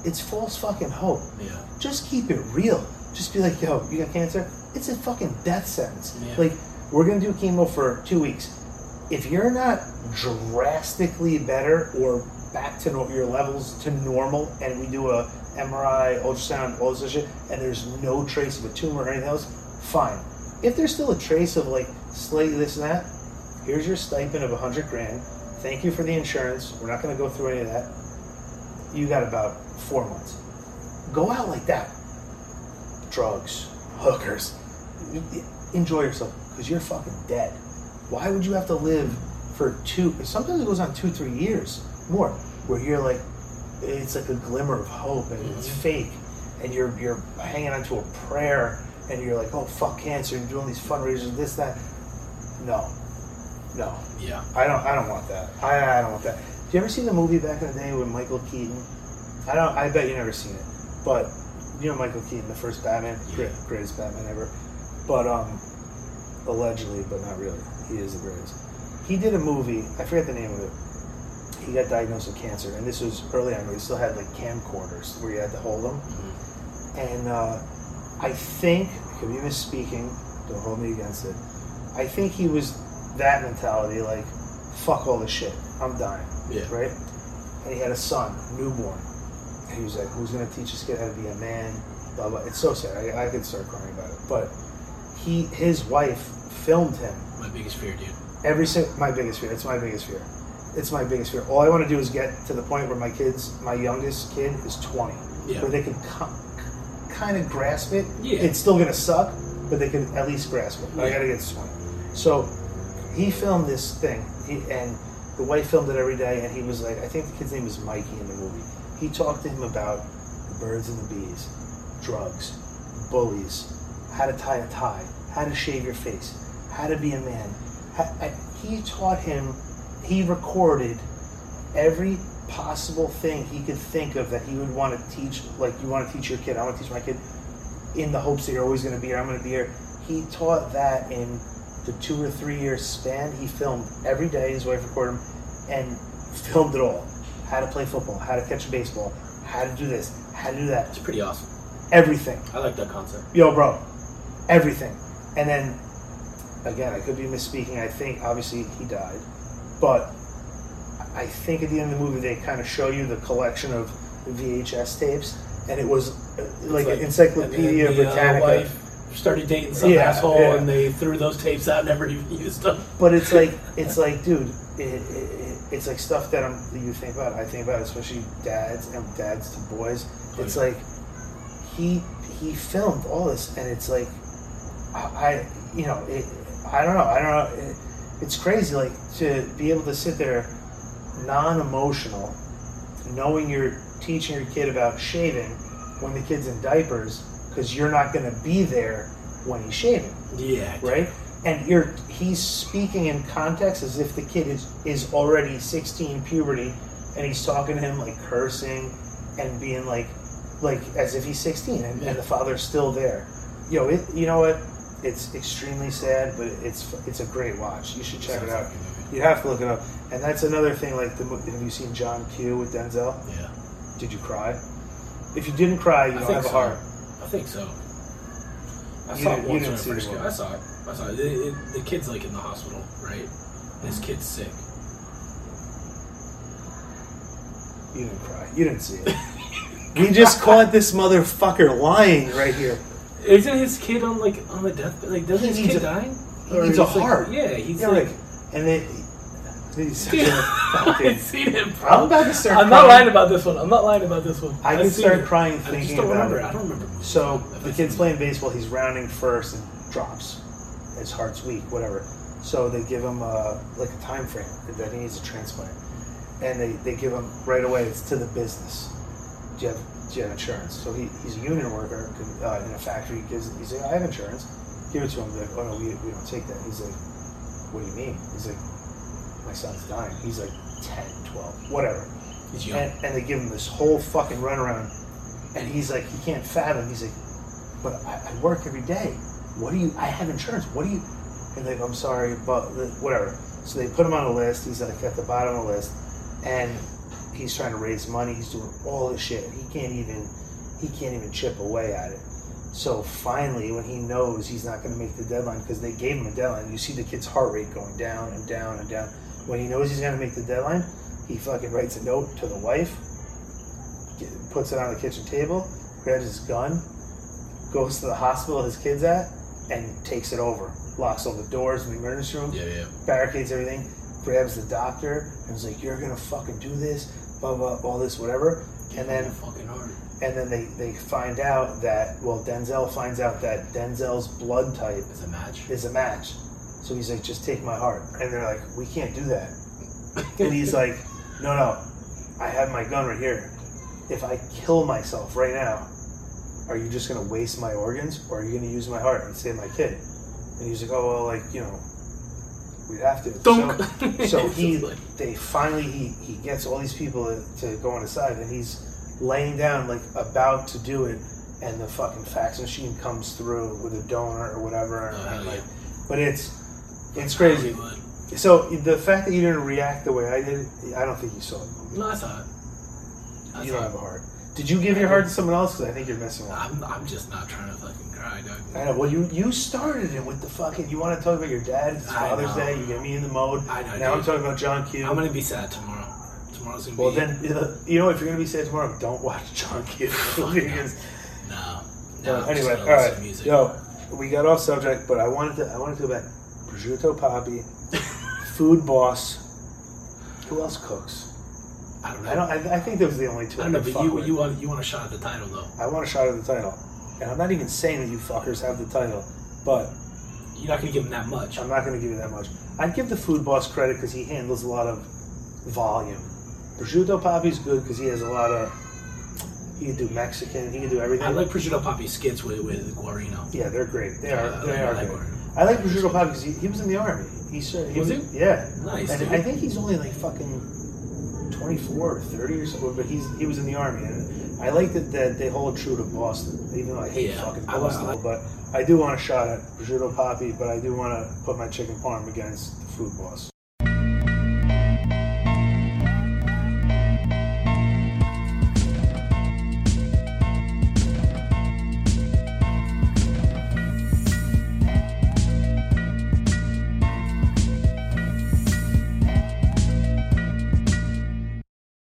it's false fucking hope. Yeah. Just keep it real. Just be like, yo, you got cancer? It's a fucking death sentence. Yeah. Like, we're gonna do chemo for two weeks. If you're not drastically better or back to no- your levels to normal, and we do a MRI, ultrasound, all this shit, and there's no trace of a tumor or anything else, fine. If there's still a trace of like slightly this and that, here's your stipend of a hundred grand. Thank you for the insurance. We're not going to go through any of that. You got about four months. Go out like that. Drugs, hookers. Enjoy yourself because you're fucking dead. Why would you have to live for two? Sometimes it goes on two, three years more, where you're like, it's like a glimmer of hope and it's fake, and you're you're hanging onto a prayer and you're like, oh fuck cancer, you're doing these fundraisers, this that. No, no, Yeah. I don't. I don't want that. I, I don't want that. Did you ever see the movie back in the day with Michael Keaton? I don't. I bet you never seen it, but you know Michael Keaton, the first Batman, great, greatest Batman ever. But um, allegedly, but not really. He is the greatest. He did a movie. I forget the name of it. He got diagnosed with cancer, and this was early on. We still had like camcorders where you had to hold them. And uh, I think I could be misspeaking. Don't hold me against it. I think he was that mentality, like fuck all this shit. I'm dying. Yeah. Right. And he had a son, newborn. And he was like, "Who's gonna teach this kid how to be a man?" Blah blah. It's so sad. I, I could start crying about it. But he, his wife, filmed him My biggest fear, dude. every single. My biggest fear. It's my biggest fear. It's my biggest fear. All I want to do is get to the point where my kids, my youngest kid, is 20, Yeah. where they can kind of grasp it. Yeah. It's still gonna suck, but they can at least grasp it. I gotta get to 20. So he filmed this thing, he, and the wife filmed it every day, and he was like, I think the kid's name is Mikey in the movie. He talked to him about the birds and the bees, drugs, bullies, how to tie a tie, how to shave your face, how to be a man. Ha- I- He taught him, he recorded every possible thing he could think of that he would want to teach, like you want to teach your kid, I want to teach my kid, in the hopes that you're always going to be here, I'm going to be here. He taught that in the two or three year span. He filmed every day, his wife recorded him, and filmed it all. How to play football, how to catch a baseball, how to do this, how to do that, It's pretty awesome. everything. I like that concept. Yo, bro, everything. And then, again, I could be misspeaking. I think obviously he died, but I think at the end of the movie they kind of show you the collection of VHS tapes, and it was uh, like, an Encyclopedia and the, uh, Britannica. wife started dating some Yeah, asshole, yeah. and they threw those tapes out, never even used them. But it's like it's like, dude, it, it, it, it's like stuff that I'm that you think about. I think about, especially dads and dads to boys. Oh, It's like he he filmed all this, and it's like I, I you know it, I don't know I don't know. It, it's crazy, like to be able to sit there, non-emotional, knowing you're teaching your kid about shaving when the kid's in diapers because you're not going to be there when he's shaving Yeah. right? And you're he's speaking in context as if the kid is is already 16, puberty, and he's talking to him like cursing and being like like as if he's 16, and, and the father's still there. Yo, it you know what? It's extremely sad, but it's it's a great watch. You should check it out. like. You have to look it up. And that's another thing. Like, the, have you seen John Q with Denzel? Yeah. Did you cry? If you didn't cry, you I don't have a heart. I think so. I You saw didn't- it once when I first came. I saw it. I saw it. It- it- The kid's like in the hospital, right? This mm-hmm. kid's sick. You didn't cry. You didn't see it. we just caught this motherfucker lying right here. Isn't his kid on like on the deathbed? Like, doesn't He his needs kid a- dying? he Or needs a he's like- heart. yeah, he's Yeah, like. like, and then he's such Dude, a I've seen him. Bro. I'm about to start. I'm not crying. lying about this one. I'm not lying about this one. I I've can seen start it. crying I just thinking don't about remember. it. I don't remember. So the kid's playing baseball. He's rounding first and drops. His heart's weak, whatever. So they give him a, like a time frame that he needs a transplant, and they, they give him right away. It's to the business. Do you have do you have insurance? So he, he's a union worker uh, in a factory. He gives he's like I have insurance. Give it to him. They're like oh no we, we don't take that. He's like what do you mean? He's like my son's dying. He's like 10, 12, whatever. He's young. And, and they give him this whole fucking runaround. And he's like, he can't fathom. He's like, but I, I work every day. What do you, I have insurance. What do you, and they go, I'm sorry, but whatever. So they put him on a list. He's like at the bottom of the list. And he's trying to raise money. He's doing all this shit. He can't even, he can't even chip away at it. So finally, when he knows he's not going to make the deadline, because they gave him a deadline, you see the kid's heart rate going down and down and down. When he knows he's going to make the deadline, he fucking writes a note to the wife, puts it on the kitchen table, grabs his gun, goes to the hospital his kid's at, and takes it over. Locks all the doors in the emergency room, Yeah, yeah. barricades everything, grabs the doctor, and is like, "You're gonna fucking do this, blah blah, all this, whatever." And then fucking hard. and then they, they find out that well Denzel finds out that Denzel's blood type It's a match. is a match. So he's like, just take my heart. And they're like, we can't do that. And he's like, no, no, I have my gun right here. If I kill myself right now, are you just going to waste my organs or are you going to use my heart and save my kid? And he's like, oh, well, like, you know, we'd have to. Dunk. So, so he, they finally, he, he gets all these people to, go on his side and he's laying down, like, about to do it. And the fucking fax machine comes through with a donor or whatever. And Oh, hell like, but it's it's crazy. Hollywood. So the fact that you didn't react the way I did, I don't think you saw it. No, I saw it. I You don't have a heart. Did you give your heart to someone else? Because I think you're missing one. I'm, I'm just not trying to fucking cry, Doug. I know. Well, you you started it with the fucking. You want to talk about your dad? It's I Father's know. Day. You get me in the mode. I know, Now I'm talking about John Q. I'm gonna be sad tomorrow. Tomorrow's gonna well, be. Well, then you know if you're gonna be sad tomorrow, don't watch John Q. because no. No, No. Anyway, all right. music. Yo, we got off subject, but I wanted to. I wanted to go back. Prosciutto Poppy, Food Boss. Who else cooks? I don't know. I don't. I, I think those are the only two. I don't know, but you with. you want you want a shot at the title though. I want a shot at the title, and I'm not even saying that you fuckers have the title, but You're not gonna give him that much. I'm not going to give you that much. I'd give the Food Boss credit because he handles a lot of volume. Prosciutto Poppy's good because he has a lot of. He can do Mexican. He can do everything. I like prosciutto poppy skits with with Guarino. Yeah, they're great. They are. They I are like good. I like Prosciutto Poppy because he, he was in the army. He served. Was he? Yeah. Nice, And dude. I think he's only like fucking 24 or 30 or something, but he's he was in the army. And I like that, that they hold true to Boston, even though I hate Yeah, fucking Boston. I but I do want a shot at Prosciutto Poppy, but I do want to put my chicken parm against the Food Boss.